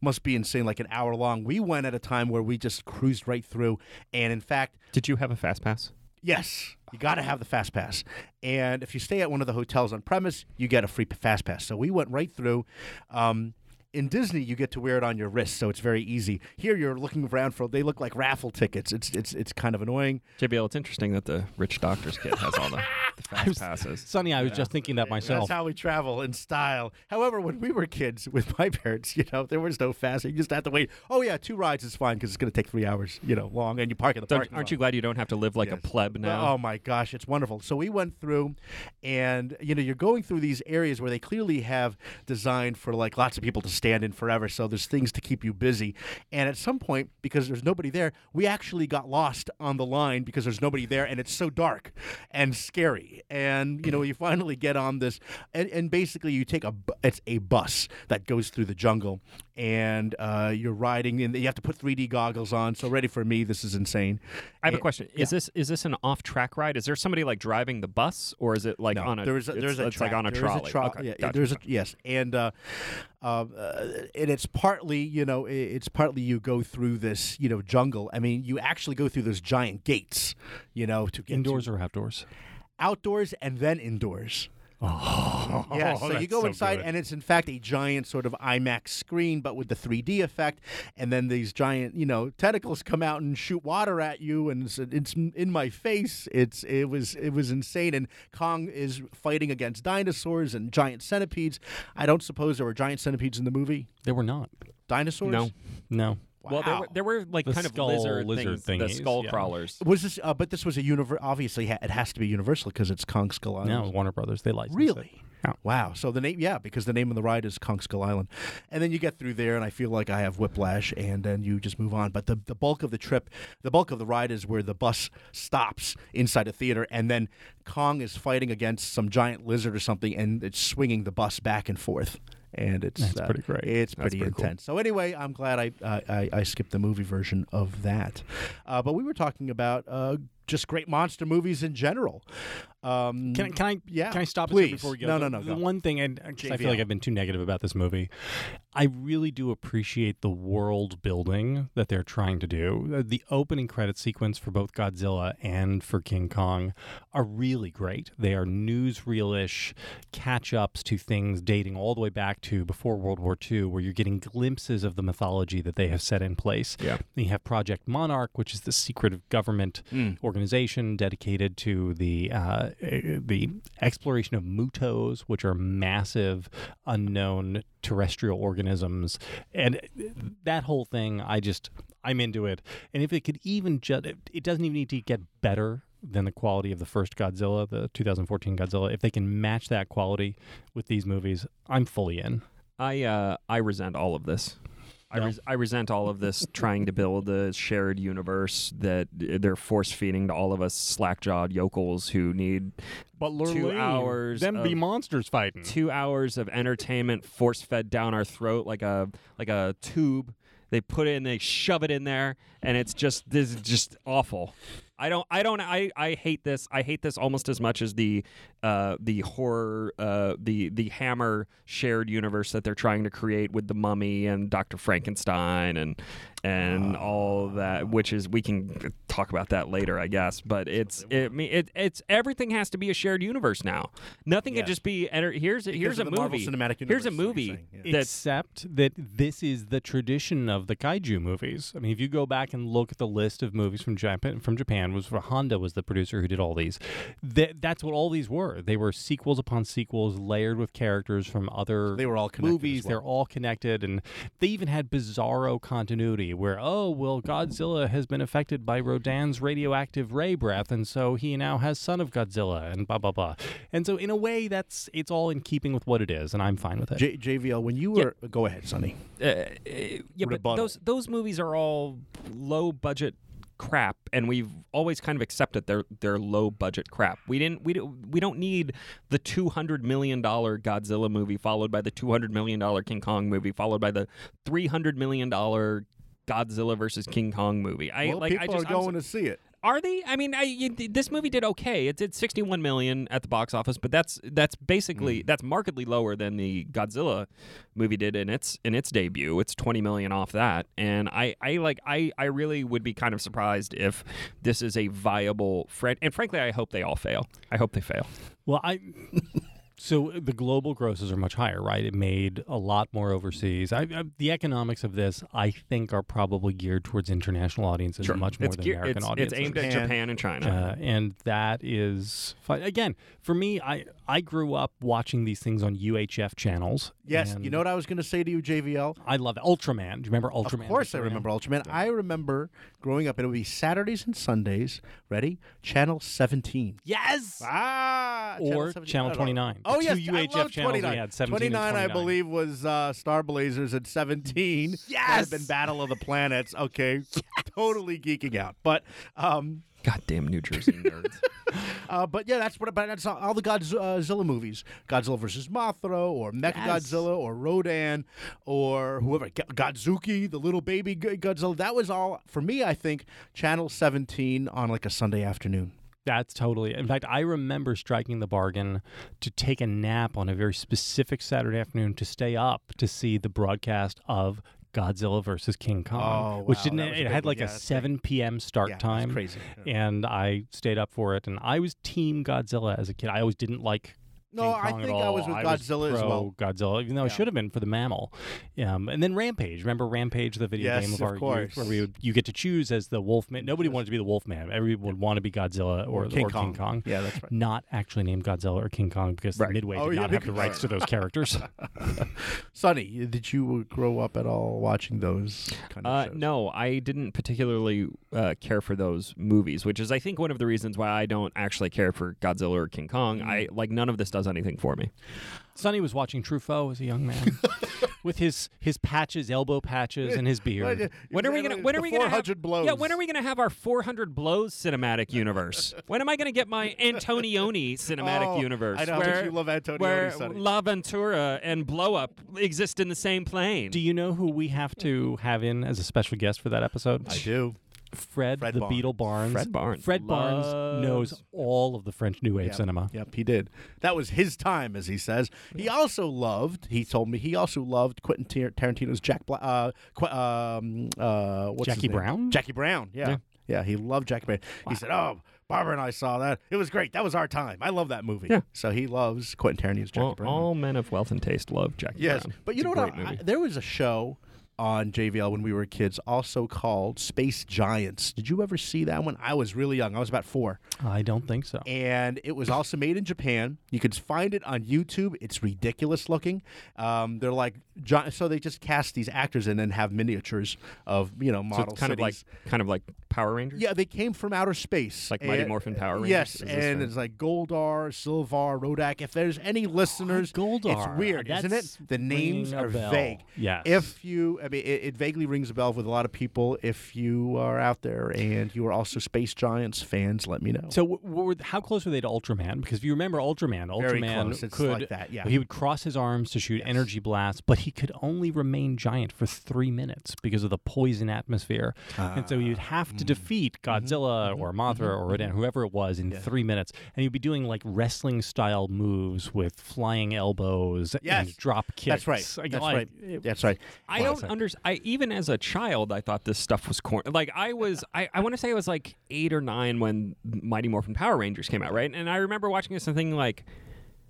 must be insane, like an hour long. We went at a time where we just cruised right through, and in fact, Did you have a fast pass? Yes, you got to have the fast pass. And if you stay at one of the hotels on premise, you get a free fast pass. So we went right through. Um, in Disney, you get to wear it on your wrist, so it's very easy. Here, you're looking around for. They look like raffle tickets. It's it's it's kind of annoying. JVL, it's interesting that the rich doctor's kit has all the, [LAUGHS] the fast passes. Sonny, I was just thinking that myself. That's how we travel in style. However, when we were kids with my parents, you know, there was no fast. You just had to wait. Oh yeah, two rides is fine because it's going to take three hours, you know, long, and you park in the So parking aren't lot. you glad you don't have to live like a pleb now? Oh my gosh, it's wonderful. So we went through, and you know, you're going through these areas where they clearly have designed for like lots of people to stand in forever. So there's things to keep you busy. And at some point, because there's nobody there, we actually got lost on the line because there's nobody there, and it's so dark and scary. And you know, you finally get on this, and, and basically you take a it's a bus that goes through the jungle, and uh, you're riding, and you have to put 3D goggles on. So ready for me, this is insane. I have a And- question. Is this is this an off track ride? Is there somebody like driving the bus, or is it like No, on a? there's a, it's, there's a it's like on a trolley. There's a trolley. Okay, yeah, gotcha. there's a yes, and uh, uh, uh, and it's partly you know it's partly you go through this you know jungle. I mean, you actually go through those giant gates, you know, to get Indoors to or outdoors? outdoors and then indoors. Oh, Yeah, [LAUGHS] so you go so inside, good. and it's in fact a giant sort of IMAX screen, but with the 3D effect. And then these giant, you know, tentacles come out and shoot water at you, and it's, it's in my face. It's it was it was insane. And Kong is fighting against dinosaurs and giant centipedes. I don't suppose there were giant centipedes in the movie. There were not. Dinosaurs? No. No. Well, there were, there were like The kind of skull lizard, lizard things, the skull yeah. crawlers. Was this? Uh, but this was a univer. Obviously, ha- it has to be Universal because it's Kong Skull Island. No, Warner Brothers. They licensed it. Really? Yeah. Wow. So the name, yeah, because the name of the ride is Kong Skull Island, and then you get through there, and I feel like I have whiplash, and then you just move on. But the the bulk of the trip, the bulk of the ride is where the bus stops inside a theater, and then Kong is fighting against some giant lizard or something, and it's swinging the bus back and forth. And it's That's uh, pretty great. It's That's pretty, pretty cool. intense. So anyway, I'm glad I I, I skipped the movie version of that. Uh, but we were talking about uh, just great monster movies in general. Um, Can, I- can I? Yeah, Can I stop please. before we go? No, no, no, The one thing, and I feel like I've been too negative about this movie. I really do appreciate the world building that they're trying to do. The opening credit sequence for both Godzilla and for King Kong are really great. They are newsreel-ish catch-ups to things dating all the way back to before World War II, where you're getting glimpses of the mythology that they have set in place. Yeah. You have Project Monarch, which is the secret of government Mm. Organization dedicated to the uh, eh, the exploration of mutos, which are massive unknown terrestrial organisms, and that whole thing. I just I'm into it, and if it could even just, it doesn't even need to get better than the quality of the first Godzilla, the 2014 Godzilla. If they can match that quality with these movies, I'm fully in. I uh, I resent all of this. I, res- I resent all of this trying to build a shared universe that eh, they're force feeding to all of us slack jawed yokels who need But Two hours them be of- monsters fighting. two hours of entertainment force fed down our throat like a like a tube. They put it in, they shove it in there, and it's just this is just awful. I don't, I don't, I, I hate this. I hate this almost as much as the, uh, the horror, uh, the the Hammer shared universe that they're trying to create with the Mummy and Doctor Frankenstein and and all that. Which is we can talk about that later, I guess. But it's it, me it, it's everything has to be a shared universe now. Nothing Yes. can just be. enter- Here's here's a of the Marvel movie. Cinematic Here's a like you're movie saying, yeah. that's Except that this is the tradition of the kaiju movies. I mean, if you go back and look at the list of movies from Japan, from Japan was for Honda was the producer who did all these. That that's what all these were. They were sequels upon sequels, layered with characters from other They were all connected as movies. well. They're all connected, and they even had bizarro continuity where oh well, Godzilla has been affected by Rodan's radioactive ray breath, and so he now has Son of Godzilla, and blah blah blah. And so in a way, that's it's all in keeping with what it is, and I'm fine with it. J- JVL, when you Yeah. were go ahead, Sonny. uh, uh, yeah, but those those movies are all low budget crap, and we've always kind of accepted they're they're low budget crap. We didn't we don't we don't need the two hundred million dollar Godzilla movie followed by the two hundred million dollar King Kong movie followed by the three hundred million dollar Godzilla versus King Kong movie. I well, like people I just are I'm so- to see it. are they? I mean, I, you, this movie did okay. It did 61 million at the box office, but that's that's basically Mm. that's markedly lower than the Godzilla movie did in its in its debut. It's 20 million off that, and I I like I I really would be kind of surprised if this is a viable fran- and frankly, I hope they all fail. I hope they fail. Well, I. [LAUGHS] So the global grosses are much higher, right? It made a lot more overseas. I, I, the economics of this, I think, are probably geared towards international audiences much more it's than gear- American it's, audiences. It's aimed at Japan. Japan and China. Uh, and that is fine. Again, for me, I I grew up watching these things on UHF channels. Yes, you know what I was going to say to you, JVL. I love it. Ultraman. Do you remember Ultraman? Of course, I remember Ultraman. I remember growing up, and it would be Saturdays and Sundays. Ready? Channel 17. Yes. Ah, Or 17. Channel I don't know. 29. Oh The yes, two I love channels we 29. had, 17 29, I believe, was uh, Star Blazers, and 17 Yes! had been Battle of the Planets. Okay, [LAUGHS] totally geeking out. But um, Goddamn New Jersey [LAUGHS] nerds. uh, but yeah, that's what. But that's all, all the Godzilla movies: Godzilla versus Mothra, or Mechagodzilla, or Rodan, or whoever. G- Godzooky, the little baby Godzilla. That was all for me. I think Channel 17 on like a Sunday afternoon. That's totally. In fact, I remember striking the bargain to take a nap on a very specific Saturday afternoon to stay up to see the broadcast of Godzilla versus King Kong, Oh, which didn't. that was a It had like Yeah, a. 7 p.m. start Yeah, time. crazy. And I stayed up for it, and I was Team Godzilla as a kid. I always didn't like. No, King I Kong at think I was with Godzilla as pro well. Godzilla, even though I should have been for the mammal. Um, and then Rampage. Remember Rampage, the video Yes, game of, of our course. youth, where we would, you get to choose as the Wolfman. Nobody wanted to be the Wolfman. Everyone would want to be Godzilla or, Or King or Kong. King Kong. Yeah, that's right. Not actually named Godzilla or King Kong because Right. Midway Oh, did yeah, not have the rights to those [LAUGHS] characters. [LAUGHS] [LAUGHS] Sonny, did you grow up at all watching those kind of Uh, shows? no, I didn't particularly uh, care for those movies, which is, I think, one of the reasons why I don't actually care for Godzilla or King Kong. I like none of this does anything for me. Sonny was watching Truffaut as a young man [LAUGHS] with his his patches, elbow patches, and his beard. When are we gonna? When are we gonna have? 400 blows. Yeah, when are we gonna have our 400 blows cinematic universe? [LAUGHS] when am I gonna get my Antonioni [LAUGHS] oh, cinematic Oh, universe? I know how much where you love Antonioni, where Sonny. L'Avventura and Blow Up exist in the same plane. Do you know who we have to have in as a special guest for that episode? I do. Fred, Fred the Barnes. Beetle Barnes. Fred Barnes Fred Barnes knows all of the French New Wave Yep. cinema. Yep, he did. That was his time, as he says. He also loved. He told me he also loved Quentin Tar- Tarantino's Jack. Bla- uh, Qu- um, uh, what's his Jackie name? Brown? Jackie Brown. Yeah. Yeah. yeah, He loved Jackie Brown. He said, "Oh, Barbara and I saw that. It was great. That was our time. I love that movie." Yeah. So he loves Quentin Tarantino's Jackie all, Brown. all men of wealth and taste love Jackie yes, Brown. but you It's know a what? great I, movie. there was a show on JVL when we were kids, also called Space Giants. Did you ever see that one? I was really young. I was about four. I don't think so. And it was also made in Japan. You could find it on YouTube. It's ridiculous looking. Um, they're like, gi- so they just cast these actors and then have miniatures of, you know, models. So model it's kind of like kind of like Power Rangers. Yeah, they came from outer space. Like Mighty And- Morphin Power Rangers? Yes, and right? it's like Goldar, Silvar, Rodak. If there's any listeners, Goldar. it's weird, isn't it? The names are bell. vague. Yes. If you, I mean, it, it vaguely rings a bell with a lot of people. If you are out there and you are also Space Giants fans, let me know. So, w- were, how close were they to Ultraman? Because if you remember Ultraman, Very Ultraman close. It's could like that, yeah. he would cross his arms to shoot energy blasts, but he could only remain giant for three minutes because of the poison atmosphere, and so you'd have Ah, to defeat Mm-hmm. Godzilla or mm-hmm. Mothra mm-hmm. or Rodan, mm-hmm. whoever it was, in three minutes, and you'd be doing like wrestling style moves with flying elbows Yes. and drop kicks. That's right. Like, That's like, right. it- That's right. I don't understand. I even as a child, I thought this stuff was corn. Like I was, I, I want to say I was like eight or nine when Mighty Morphin Power Rangers came out, right? And I remember watching this and thinking like,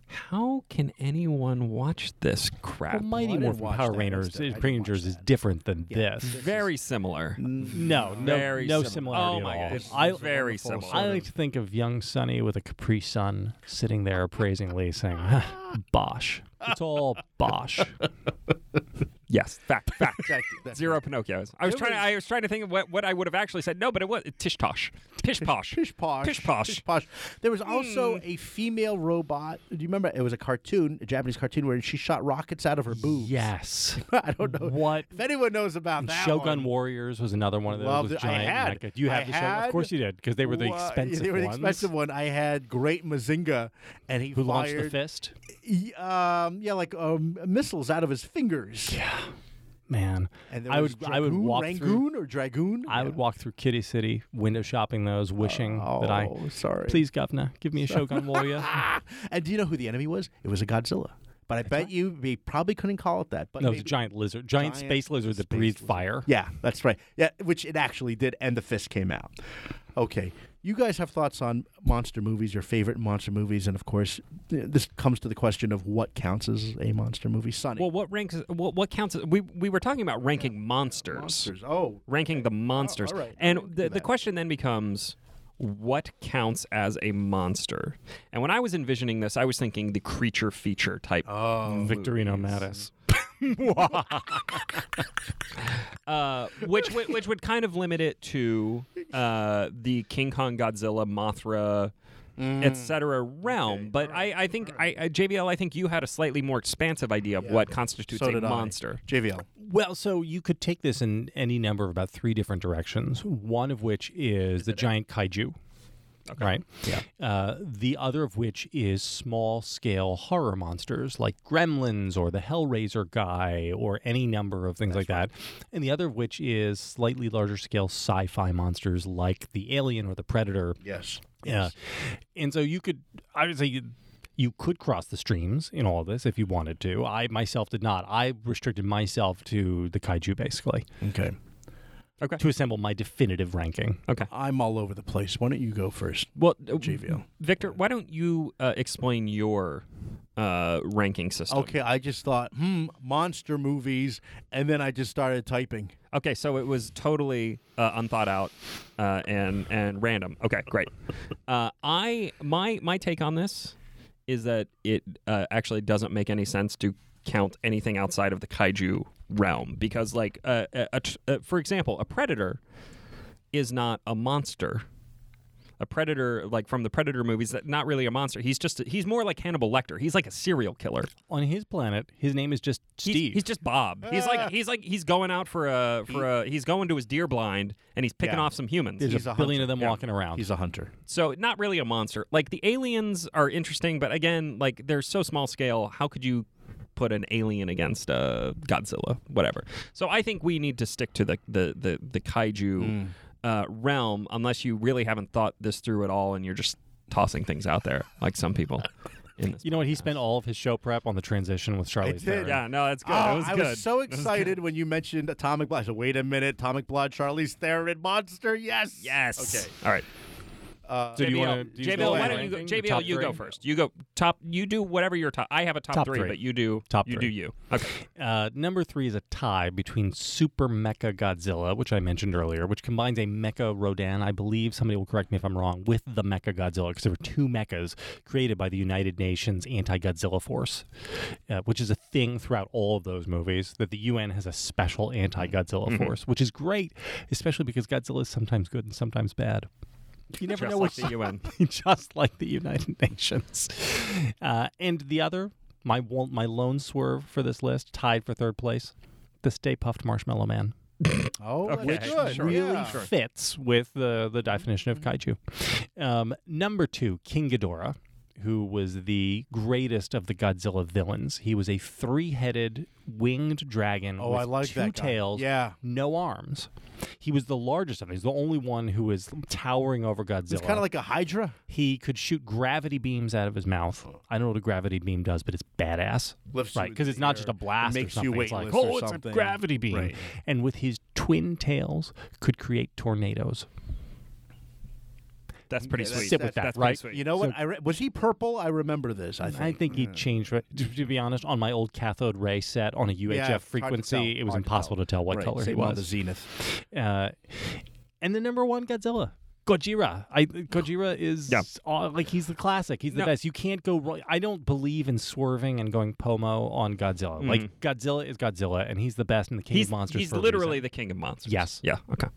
how can anyone watch this crap? Well, Mighty I Morphin Power. Rangers, Rangers is different than Yeah. this. Very similar. No, no, Very no similar. similarity Oh my at all. It's I, very similar. I like to think of young Sonny with a Capri Sun sitting there appraisingly saying, [LAUGHS] Bosh. It's all Bosh. [LAUGHS] Yes, fact, fact. [LAUGHS] Zero Pinocchios. I was It trying. was- to, I was trying to think of what, what I would have actually said. No, but it was tish tosh, pish posh. Pish posh. Pish posh. Pish posh. There was also a female robot. Do you remember? It was a cartoon, a Japanese cartoon, where she shot rockets out of her boobs. yes. [LAUGHS] I don't know. What? If anyone knows about that Shogun one. Warriors was another one of those Well, with I giant had- mecha- You I had the Shogun? Of course you did, because they were the expensive They were the ones. expensive one. I had Great Mazinga, and he Who launched the fist? y- Um, yeah, like um, missiles out of his fingers. Man. And I would I would Dragoon, walk Rangoon through or Dragoon. I would walk through Kiddie City window shopping those, wishing oh, that I Oh, sorry. please governor, give me a Shogun Warrior. [LAUGHS] And do you know who the enemy was? It was a Godzilla. But I bet you we probably couldn't call it that. But no, it was a giant lizard, giant, Giant space lizard that space breathed lizard. fire. Yeah, that's right. Yeah, which it actually did, and the fist came out. Okay, you guys have thoughts on monster movies, your favorite monster movies, and of course, this comes to the question of what counts as a monster movie. Sonny. Well, what ranks? What, what counts? As, we we were talking about ranking monsters, monsters. Oh, ranking the monsters, oh, right. and the the question then becomes. What counts as a monster? And when I was envisioning this, I was thinking the creature feature type. oh, Victorino Matus. [LAUGHS] uh, which would- which would kind of limit it to uh, the King Kong, Godzilla, Mothra, Mm. etc. realm. But I, I think I, I, JVL, I think you had a slightly more expansive idea of what constitutes So a did I. monster. JVL. Well, so you could take this in any number of about three different directions. One of which is the giant kaiju. Right. Yeah. Uh, the other of which is small scale horror monsters like Gremlins or the Hellraiser guy or any number of things like that. And the other of which is slightly larger scale sci fi monsters like the Alien or the Predator. Yes. Yeah. And so you could, I would say, you, you could cross the streams in all of this if you wanted to. I myself did not. I restricted myself to the kaiju basically Okay. Okay. to assemble my definitive ranking. Okay. I'm all over the place. Why don't you go first, Well, uh, JVL? Victor, why don't you uh, explain your uh, ranking system? Okay, I just thought, hmm, monster movies, and then I just started typing. Okay, so it was totally uh, unthought out uh, and and random. Okay, great. Uh, I my my take on this is that it uh, actually doesn't make any sense to count anything outside of the kaiju realm because, like, uh, a, a tr- uh, for example, a predator is not a monster. A predator, like from the Predator movies, that not really a monster. He's just he's more like Hannibal Lecter. He's like a serial killer. On his planet, his name is just He's, Steve. he's just Bob. He's like he's like he's going out for a for a he's going to his deer blind and he's picking Yeah. off some humans. There's he's a a billion hunter. of them Yeah. walking around. He's a hunter. So not really a monster. Like the aliens are interesting, but again, like they're so small scale. How could you put an alien against uh, Godzilla? Whatever. So I think we need to stick to the the the, the kaiju uh, realm, unless you really haven't thought this through at all and you're just tossing things out there, like some people. [LAUGHS] In this you know what? He spent all of his show prep on the transition with Charlie did. Theron. yeah, no, that's good. Oh, it was I good. was so It was excited when you mentioned Atomic Blonde. I said, wait a minute, Atomic Blonde, Charlize Theron monster. Yes. Yes. Okay. All right. Uh, So do you wanna- do JVL, why don't you go? JVL, you go first. You go top. You do whatever your top. I have a top, Top three, three. but you do Top You three. do you. Okay. Uh, number three is a tie between Super Mecha Godzilla, which I mentioned earlier, which combines a Mecha Rodan, I believe somebody will correct me if I'm wrong, with the Mecha Godzilla, because there were two mechas created by the United Nations Anti Godzilla Force, uh, which is a thing throughout all of those movies, that the UN has a special anti Godzilla Mm-hmm. force, which is great, especially because Godzilla is sometimes good and sometimes bad. You never Just know like which the UN. [LAUGHS] just like the United Nations. Uh, and the other, my wo- my lone swerve for this list, tied for third place, the Stay Puft Marshmallow Man, oh, that's Okay, good. really Yeah. fits with the the definition of kaiju. Um, number two, King Ghidorah. Who was the greatest of the Godzilla villains? He was a three-headed winged dragon Oh, with I like two that tails, Yeah. no arms. He was the largest of them. He's the only one who was towering over Godzilla. It's kind of like a Hydra. He could shoot gravity beams out of his mouth. I don't know what a gravity beam does, but it's badass. Lifts right, because it's not just a blast It or makes you something. It's like, weightless or oh, it's a gravity beam. Right. And with his twin tails, could create tornadoes. That's pretty Yeah, sweet. Sit with that, That's right? Sweet. You know what? I re- was he purple? I remember this. I mm, think. I think he changed. right- To, to be honest, on my old cathode ray set on a UHF Yeah, frequency, it was Hard to impossible to tell what Right, color he same on was. the Zenith. Uh, and the number one Godzilla. Gojira. I Gojira is Yeah. aw- like he's the classic. He's the No. best. You can't go wrong. I don't believe in swerving and going pomo on Godzilla. Mm. Like Godzilla is Godzilla, and he's the best in the King he's of Monsters. he's for literally reason. the king of monsters. Yes. Yeah. Okay. All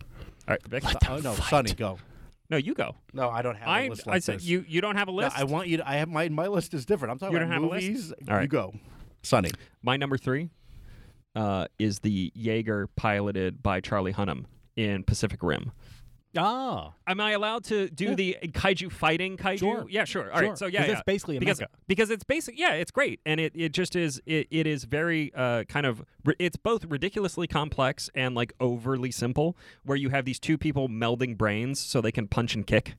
right, Vic. Oh no, Sonny, go. No, you go. No, I don't have I a list like I said this. you you don't have a No, list. I want you to. I have my my list is different. I'm talking You about don't have a list? All right. You go, Sonny. My number three uh, is the Jaeger piloted by Charlie Hunnam in Pacific Rim. Ah. Am I allowed to do the kaiju fighting kaiju? Sure. Yeah, sure. All right. Sure. So yeah, yeah. it's basically a because because it's basic. Yeah, it's great, and it, it just is. It, it is very uh, kind of. It's both ridiculously complex and like overly simple, where you have these two people melding brains so they can punch and kick.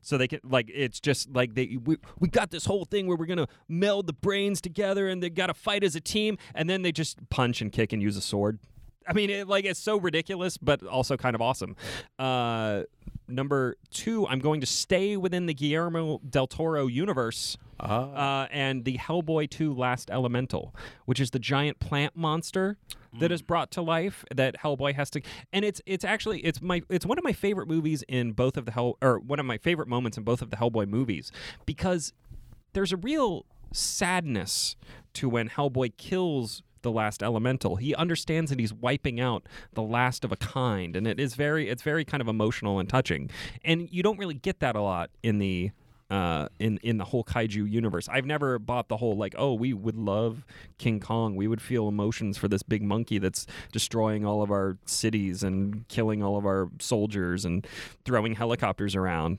So they can like it's just like they we, we got this whole thing where we're gonna meld the brains together and they gotta fight as a team and then they just punch and kick and use a sword. I mean, it, like it's so ridiculous, but also kind of awesome. Uh, number two, I'm going to stay within the Guillermo del Toro universe, uh, and the Hellboy 2: Last Elemental, which is the giant plant monster that is brought to life that Hellboy has to. And it's it's actually it's my it's one of my favorite movies in both of the Hell or one of my favorite moments in both of the Hellboy movies because there's a real sadness to when Hellboy kills the last elemental. He understands that he's wiping out the last of a kind, and it is very it's very kind of emotional and touching. And you don't really get that a lot in the uh, in in the whole kaiju universe. I've never bought the whole like, oh, we would love King Kong. We would feel emotions for this big monkey that's destroying all of our cities and killing all of our soldiers and throwing helicopters around.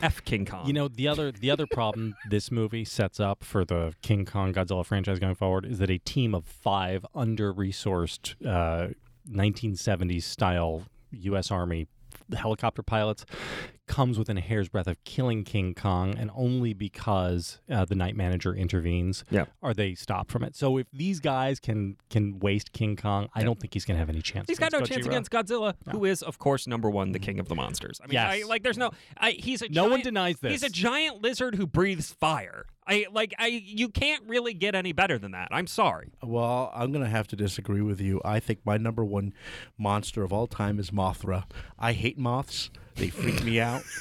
F King Kong. You know the other the other problem [LAUGHS] this movie sets up for the King Kong Godzilla franchise going forward is that a team of five under resourced uh, 1970s style U.S. Army helicopter pilots comes within a hair's breadth of killing King Kong, and only because uh, the night manager intervenes Yeah. are they stopped from it. So if these guys can can waste King Kong, I don't think he's going to have any chance. He's got no against chance against Godzilla, who is, of course, number one, the king of the monsters. I mean, Yes. I, like, there's no, I, he's a No one denies this. He's a giant lizard who breathes fire. I like, I, you can't really get any better than that. I'm sorry. Well, I'm going to have to disagree with you. I think my number one monster of all time is Mothra. I hate moths. They freak me out. [LAUGHS]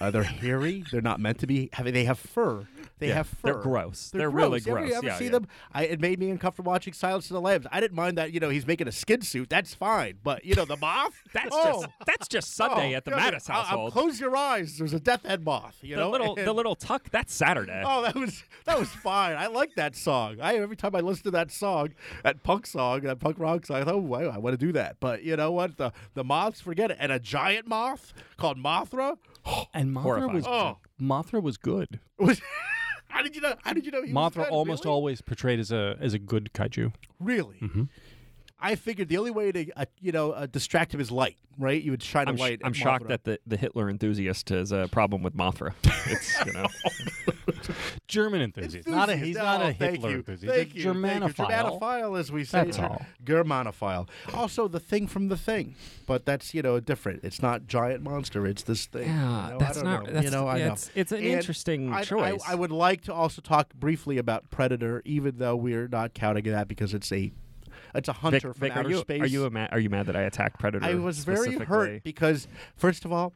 Uh, they're hairy. They're not meant to be. They have fur. They have fur. they're gross. They're really You ever- gross. You ever Yeah, see yeah. them? I, it made me uncomfortable watching Silence of the Lambs. I didn't mind that. You know, he's making a skin suit. That's fine. But you know, the moth. [LAUGHS] That's oh. just, that's just Sunday Oh, at the you know, Matus I- I- household. close your eyes. There's a death head moth. You the know, little, the little tuck. That's Saturday. Oh, that was that was fine. I like that song. I every time I listen to that song, that punk song, that punk rock song, I thought, oh, I, I want to do that. But you know what? The the moths, forget it. And a giant moth called Mothra. [GASPS] and Mothra Horrifying. was Oh. Mothra was good. Was [LAUGHS] how did you know? How did you know he was Mothra almost really? always portrayed as a as a good kaiju. Really? Mm-hmm. I figured the only way to uh, you know uh, distract him is light, right? You would shine I'm, a sh- light. I'm at shocked Mothra. that the, the Hitler enthusiast has a problem with Mothra. It's you know [LAUGHS] German enthusiast. Not a, Enthusiast. he's not Oh, a Hitler you. enthusiast. Thank you. a Thank you. Germanophile. Germanophile, as we say. That's all. Germanophile. Also, the thing from the thing, but that's you know different. It's not giant monster. It's this thing. yeah You know, that's I don't not know. that's, you know. I yeah, know. It's, it's an And interesting I, I- choice. I, would like to also talk briefly about Predator, even though we're not counting that because it's a it's a Vic, hunter from Vic, outer are you space. are you a ma- are you mad that I attacked Predator? I was very hurt because first of all,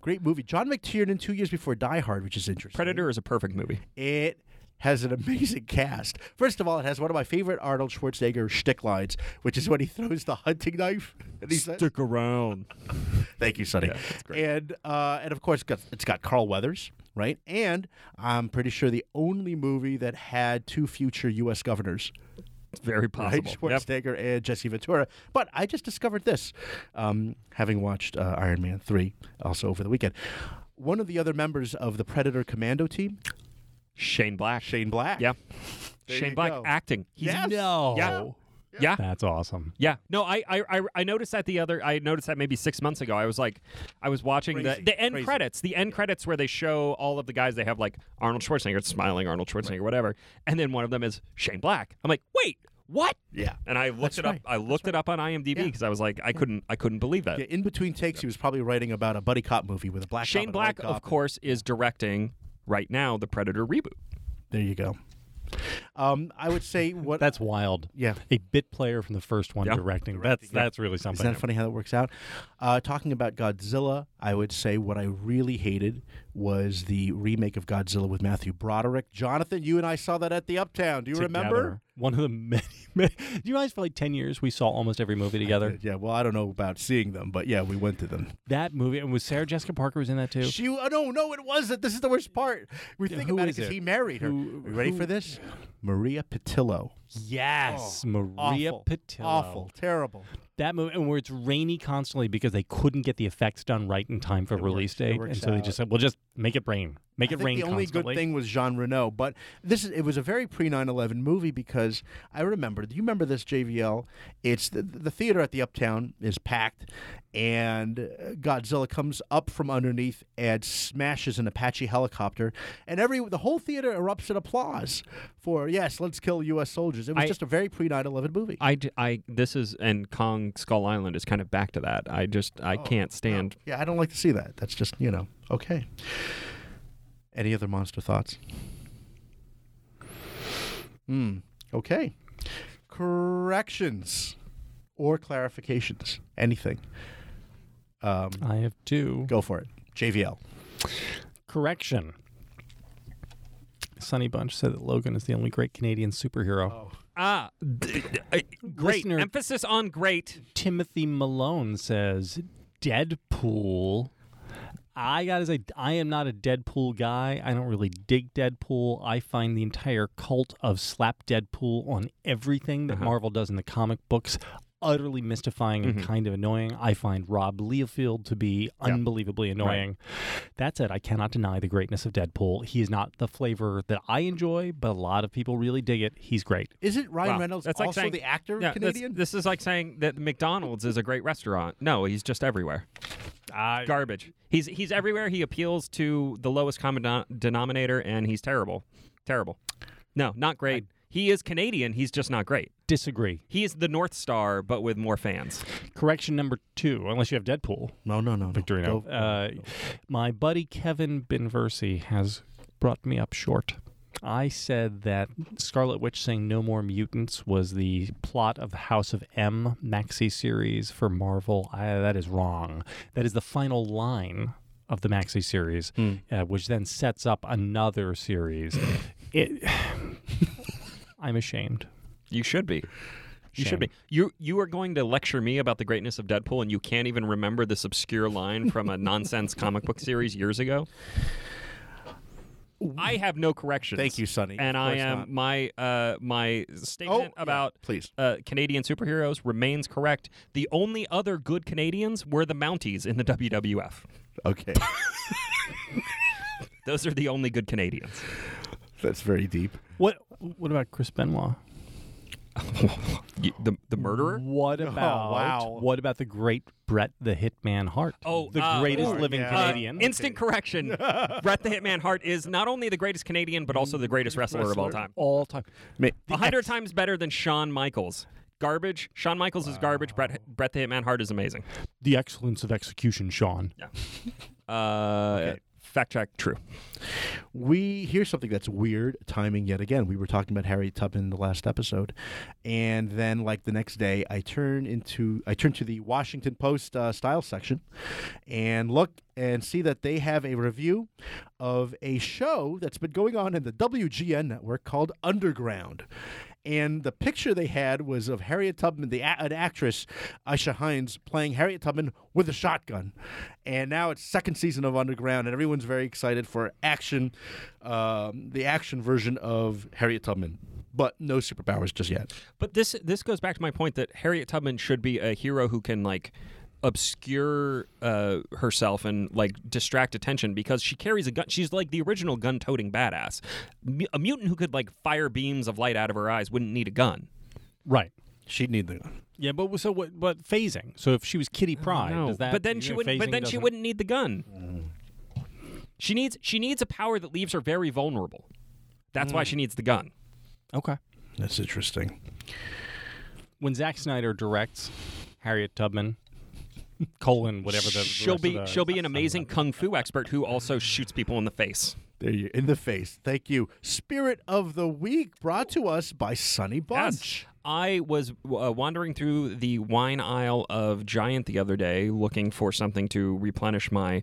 great movie. John McTiernan two years before Die Hard, which is interesting. Predator is a perfect movie. It has an amazing cast. First of all, it has one of my favorite Arnold Schwarzenegger shtick lines, which is when he throws the hunting knife. And he says, around. [LAUGHS] Thank you, Sonny. Yeah. And uh, and of course, it's got, it's got Carl Weathers, right? And I'm pretty sure the only movie that had two future U.S. governors, It's very possible. right? Yep. Schwarzenegger and Jesse Ventura. But I just discovered this, um, having watched uh, Iron Man three also over the weekend. One of the other members of the Predator Commando team, Shane Black. Shane Black. Yeah. There Shane Black go. acting. He's Yes. No. Yeah. Yeah. That's awesome. Yeah, no, I, I I I noticed that the other I noticed that maybe six months ago. I was like, I was watching Crazy, the the end crazy. credits, the end credits where they show all of the guys. They have like Arnold Schwarzenegger smiling, Arnold Schwarzenegger, whatever, and then one of them is Shane Black. I'm like, wait, what? Yeah. And I looked That's it right. up. I looked it up on IMDb Yeah. because I was like, I couldn't I couldn't believe that. Yeah, in between takes, he was probably writing about a buddy cop movie with a black cop Shane and a Black, white cop. of course, is directing right now the Predator reboot. There you go. Um, I would say [LAUGHS] what. That's wild. yeah. A bit player from the first one Yeah. directing. That's yeah. that's really something. Isn't that funny how that works out? Uh, talking about Godzilla, I would say what I really hated was the remake of Godzilla with Matthew Broderick. Jonathan, you and I saw that at the Uptown. Do you remember? One of the many, [LAUGHS] many. Do you realize for like 10 years we saw almost every movie together? Yeah, well, I don't know about seeing them, but yeah, we went to them. That movie, and was Sarah Jessica Parker was in that too? She, oh, no, no, it wasn't. This is the worst part. We think who about it because he married her. Who- Are you ready who- for this? Maria Pitillo. Yes, Oh, Maria awful, Pitillo. Awful, terrible. That movie, and where it's rainy constantly because they couldn't get the effects done right in time for It release works- date, and so they just said, "We'll just make it rain, make it rain the only constantly." good thing was Jean Reno, but this is it was a very pre 9/11 movie because I remember. Do you remember this JVL? It's the, the theater at the Uptown is packed, and uh, Godzilla comes up from underneath and smashes an Apache helicopter, and every the whole theater erupts in applause for yes, let's kill U.S. soldiers. It was I- just a very pre 9/11 movie. I, I- this is and Kong Skull Island is kind of back to that. I just I Oh, can't stand. yeah, I don't like to see that. That's just you know okay. Any other monster thoughts? Hmm. Okay. Corrections or clarifications. Anything. Um, I have two. go for it. JVL. Correction. Sonny Bunch said that Logan is the only great Canadian superhero. Ah, d- d- great Listener- emphasis on great. Timothy Malone says Deadpool. I gotta say, I am not a Deadpool guy. I don't really dig Deadpool. I find the entire cult of slap Deadpool on everything that Uh-huh. Marvel does in the comic books utterly mystifying and Mhm. kind of annoying. I find Rob Liefeld to be Yeah. unbelievably annoying. That said, I cannot deny the greatness of Deadpool. He is not the flavor that I enjoy, but a lot of people really dig it. He's great. Is it Ryan Wow. Reynolds That's like also saying- the actor Yeah, that's- Canadian? this is like saying that McDonald's is a great restaurant. No, he's just everywhere. Garbage. He's he's everywhere. He appeals to the lowest common denominator, and he's terrible. Terrible. No, not great. He is Canadian. He's just not great. Disagree. He is the North Star, but with more fans. Correction number two, unless you have Deadpool. no, no, no, no. Victorino. Go- Uh, my buddy Kevin Binversie has brought me up short. I said that Scarlet Witch saying no more mutants was the plot of the House of M maxi series for Marvel. I, that is wrong. That is the final line of the maxi series, uh, which then sets up another series. it, [SIGHS] [LAUGHS] I'm ashamed. You should be. You Shame. should be. You you are going to lecture me about the greatness of Deadpool, and you can't even remember this obscure line from a nonsense comic book series years ago. I have no corrections. Thank you, Sonny. And I am not. my uh my statement yeah, about please. uh, Canadian superheroes remains correct. The only other good Canadians were the Mounties in the WWF. Okay. [LAUGHS] Those are the only good Canadians. That's very deep. What What about Chris Benoit? [LAUGHS] The the murderer. What about wow. what about the great Bret the Hitman Hart? Oh, the uh, greatest oh, living yeah. Uh, Canadian. instant correction. [LAUGHS] Bret the Hitman Hart is not only the greatest Canadian, but also the greatest wrestler, of all time. all time. Ma- A hundred times better than Shawn Michaels. Garbage. Shawn Michaels is garbage. Bret, Bret the Hitman Hart is amazing. The excellence of execution, Sean. Yeah. [LAUGHS] Uh, Fact check. True. we hear something that's weird timing yet again. We were talking about Harry Tubman in the last episode, and then like the next day, I turn into I turn to the Washington Post uh, style section, and look and see that they have a review of a show that's been going on in the WGN network called Underground. And the picture they had was of Harriet Tubman, the an actress, Aisha Hinds, playing Harriet Tubman with a shotgun. And now it's second season of Underground, and everyone's very excited for action, um, the action version of Harriet Tubman, but no superpowers just yet. But this this goes back to my point that Harriet Tubman should be a hero who can like obscure uh, herself and like distract attention because she carries a gun. She's like the original gun-toting badass. Mu- A mutant who could like fire beams of light out of her eyes wouldn't need a gun. Right. She'd need the gun. Yeah, but so what? But phasing. So if she was Kitty Pryde, does that? but then she wouldn't. But then she doesn't- wouldn't need the gun. She needs she needs a power that leaves her very vulnerable. That's why she needs the gun. Okay. That's interesting. When Zack Snyder directs Harriet Tubman, colon whatever the the she'll rest be of the- she'll be an amazing kung fu expert who also shoots people in the face. There you in the face. Thank you. Spirit of the week brought to us by Sonny Bunch. I was uh, wandering through the wine aisle of Giant the other day looking for something to replenish my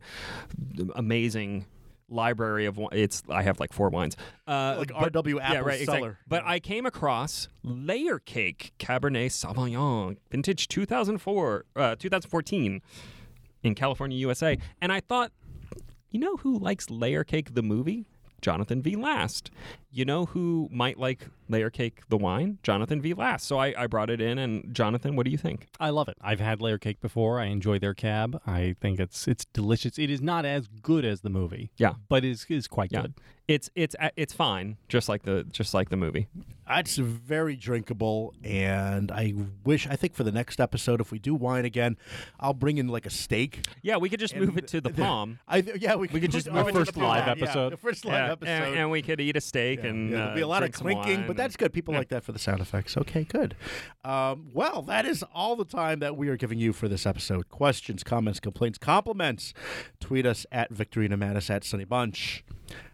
amazing library of it's I have like four wines. Uh, Like but- RW yeah, Apple right, exactly. Cellar. But I came across Layer Cake Cabernet Sauvignon, vintage 2004, uh, 2014 in California, USA, and I thought, you know who likes Layer Cake the movie? Jonathan V. Last. You know who might like Layer Cake the wine? Jonathan V. Last. So I, I brought it in, and Jonathan, what do you think? I love it. I've had layer cake before. I enjoy their cab. I think it's it's delicious. It is not as good as the movie. Yeah. but is is quite Yeah, good. it's it's uh, it's fine, just like the just like the movie. It's very drinkable, and I wish. I think for the next episode, if we do wine again, I'll bring in like a steak. Yeah, we could just move it to the palm. [LAUGHS] I th- yeah, we, We could just move it to First the live palm. yeah, episode. the first live Yeah, episode. and, and we could eat a steak and Yeah, uh, there'll be a lot of clinking, but that's good. People like that for the sound effects. Okay, good. Um, well, that is all the time that we are giving you for this episode. Questions, comments, complaints, compliments. Tweet us at Victorino Matus at Sonny Bunch.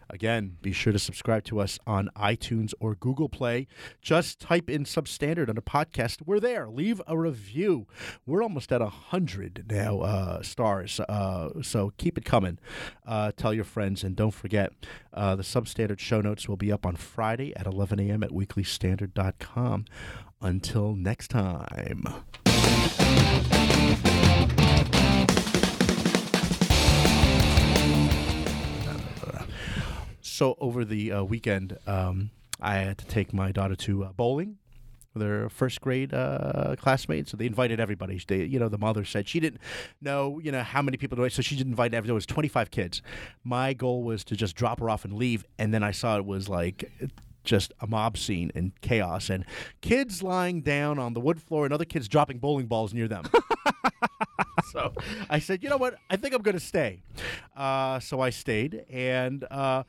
Again, be sure to subscribe to us on iTunes or Google Play. Just type in Substandard on under podcast. We're there. Leave a review. We're almost at 100 now uh, stars, uh, so keep it coming. Uh, tell your friends, and don't forget uh, the Substandard show notes will be up on Friday at 11 a.m. at weeklystandard.com. Until next time. So over the uh, weekend, um, I had to take my daughter to uh, bowling with her first grade uh, classmates. So they invited everybody. They, you know, the mother said she didn't know, you know, how many people it. So she didn't invite everybody. There was 25 kids. My goal was to just drop her off and leave. And then I saw it was like just a mob scene and chaos and kids lying down on the wood floor and other kids dropping bowling balls near them. [LAUGHS] [LAUGHS] so I said, you know what? I think I'm going to stay. Uh, so I stayed, and uh,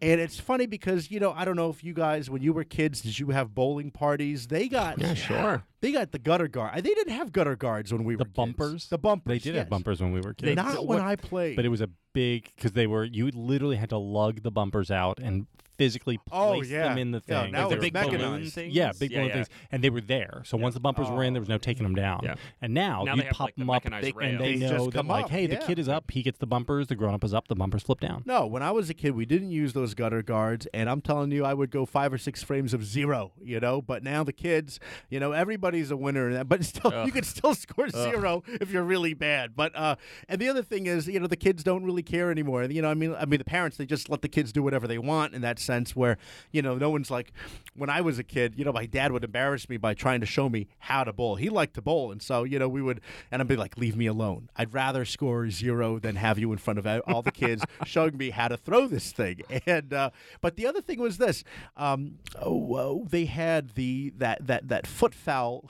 and it's funny because you know I don't know if you guys when you were kids did you have bowling parties? They got Yeah, sure. They got the gutter guard. They didn't have gutter guards when we The were kids. bumpers. The bumpers. They did yes. have bumpers when we were kids. Not when I played. but it was a big because they were you literally had to lug the bumpers out and physically place Oh, yeah. them in the Yeah, thing. now They the it's were big mechanized. balloon things. Yeah, big yeah, balloon yeah. things, and they were there. So once the bumpers were in, there was no taking them down. Yeah. And now, Now you they have, pop like, the them up, mechanized they- and rails. they They know that come like, up, hey, yeah. the kid is up, he gets the bumpers. The grown up is up, the bumpers flip down. No, when I was a kid, we didn't use those gutter guards, and I'm telling you, I would go five or six frames of zero, you know. But now the kids, you know, everybody's a winner in that, but still, you can still score zero if you're really bad. But uh, and the other thing is, you know, the kids don't really care anymore. You know, I mean, I mean, the parents they just let the kids do whatever they want and that sense. Where you know, no one's like, when I was a kid, you know, my dad would embarrass me by trying to show me how to bowl. He liked to bowl, and so you know, we would, and I'd be like, leave me alone. I'd rather score zero than have you in front of all the kids [LAUGHS] showing me how to throw this thing. [LAUGHS] And uh, but the other thing was this: um, oh, oh, they had the that that that foot foul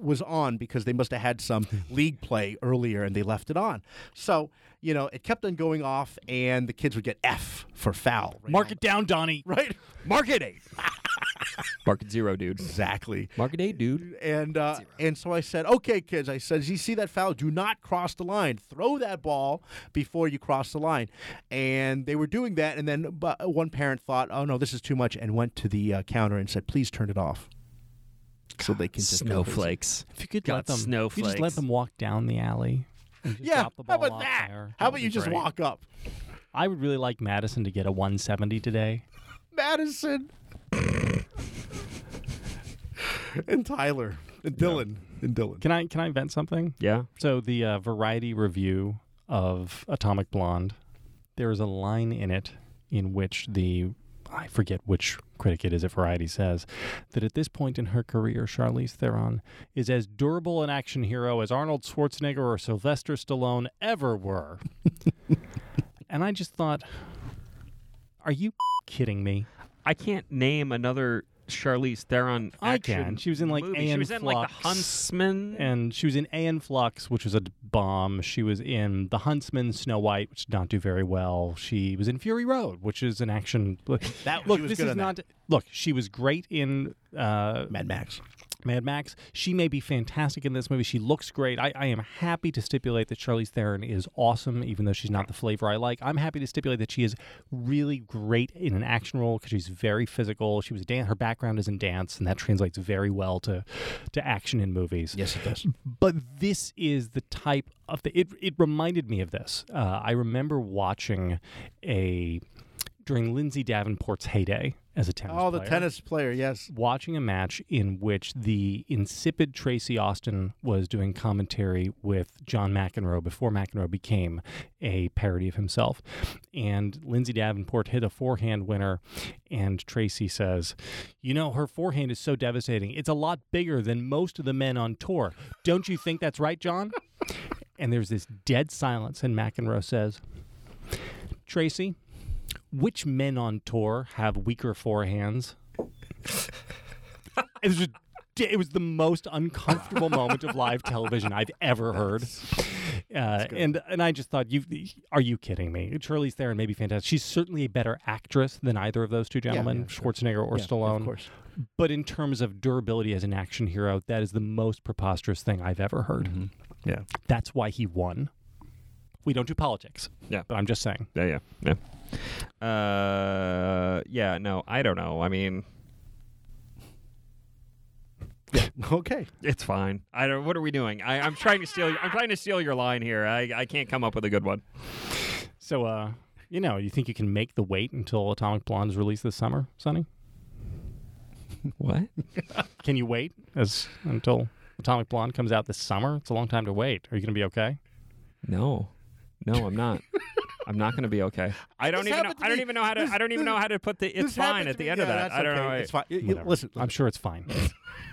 was on because they must have had some [LAUGHS] league play earlier and they left it on. So you know, it kept on going off, and the kids would get F for foul. right Mark on- it down, Donnie. [LAUGHS] right. Market eight. [LAUGHS] Market zero, dude. Exactly. Market eight, dude. And uh, and so I said, okay, kids. I said, you see that foul? Do not cross the line. Throw that ball before you cross the line. And they were doing that. And then but one parent thought, oh no, this is too much, and went to the uh, counter and said, please turn it off. So they can just go crazy. Snowflakes. If you could Got let them, if you just snowflakes. let them walk down the alley. And just Yeah. drop the How about that? there, How that about you just great. walk up, I would really like Madison to get a 170 today. Madison, and Tyler, and Dylan, and Dylan. Can I can I invent something? Yeah. So the uh, Variety review of Atomic Blonde, there is a line in it in which the I forget which critic it is at Variety says that at this point in her career, Charlize Theron is as durable an action hero as Arnold Schwarzenegger or Sylvester Stallone ever were. [LAUGHS] and I just thought, are you kidding me? I can't name another Charlize Theron I action can. She was in, like, movie. She Aeon was in like the Huntsman. and she was in Aeon Flux, which was a d- bomb. She was in The Huntsman, Snow White, which did not do very well. She was in Fury Road, which is an action. Look, That- look she was this good is in that. not. Look, she was great in uh, Mad Max. Mad Max. She may be fantastic in this movie. She looks great. I, I am happy to stipulate that Charlize Theron is awesome, even though she's not the flavor I like. I'm happy to stipulate that she is really great in an action role because she's very physical. She was dan- her background is in dance, and that translates very well to to action in movies. Yes, it does. But this is the type of the. It it reminded me of this. Uh, I remember watching a during Lindsay Davenport's heyday as a tennis Oh, the player tennis player. Yes. watching a match in which the insipid Tracy Austin was doing commentary with John McEnroe before McEnroe became a parody of himself. And Lindsay Davenport hit a forehand winner, and Tracy says, You know, her forehand is so devastating. It's a lot bigger than most of the men on tour. Don't you think that's right, John? [LAUGHS] and there's this dead silence, and McEnroe says, Tracy, which men on tour have weaker forehands? [LAUGHS] it was just, it was the most uncomfortable moment of live television I've ever heard. [LAUGHS] Uh, and and I just thought, you are you kidding me? Charlize Theron may be fantastic. She's certainly a better actress than either of those two gentlemen, yeah, sure. Schwarzenegger or Yeah, Stallone. Of course. But in terms of durability as an action hero, that is the most preposterous thing I've ever heard. Mm-hmm. Yeah. That's why he won. We don't do politics. Yeah. But I'm just saying. Yeah, yeah, yeah. Uh, yeah. No, I don't know. I mean, [LAUGHS] Okay. it's fine. I don't. What are we doing? I, I'm trying to steal. I'm trying to steal your line here. I, I can't come up with a good one. So, uh, you know, you think you can make the wait until Atomic Blonde is released this summer, Sonny? What? [LAUGHS] Can you wait as until Atomic Blonde comes out this summer? It's a long time to wait. Are you going to be okay? No, no, I'm not. I'm not going to be okay. I don't This even. Know, happened to I don't me. even know how to. This- I don't even this- know how to put the. It's This happened fine to at the me. end Yeah, of that. that's I don't okay. know. It's fine. You- Whatever. listen, I'm sure it's fine. [LAUGHS]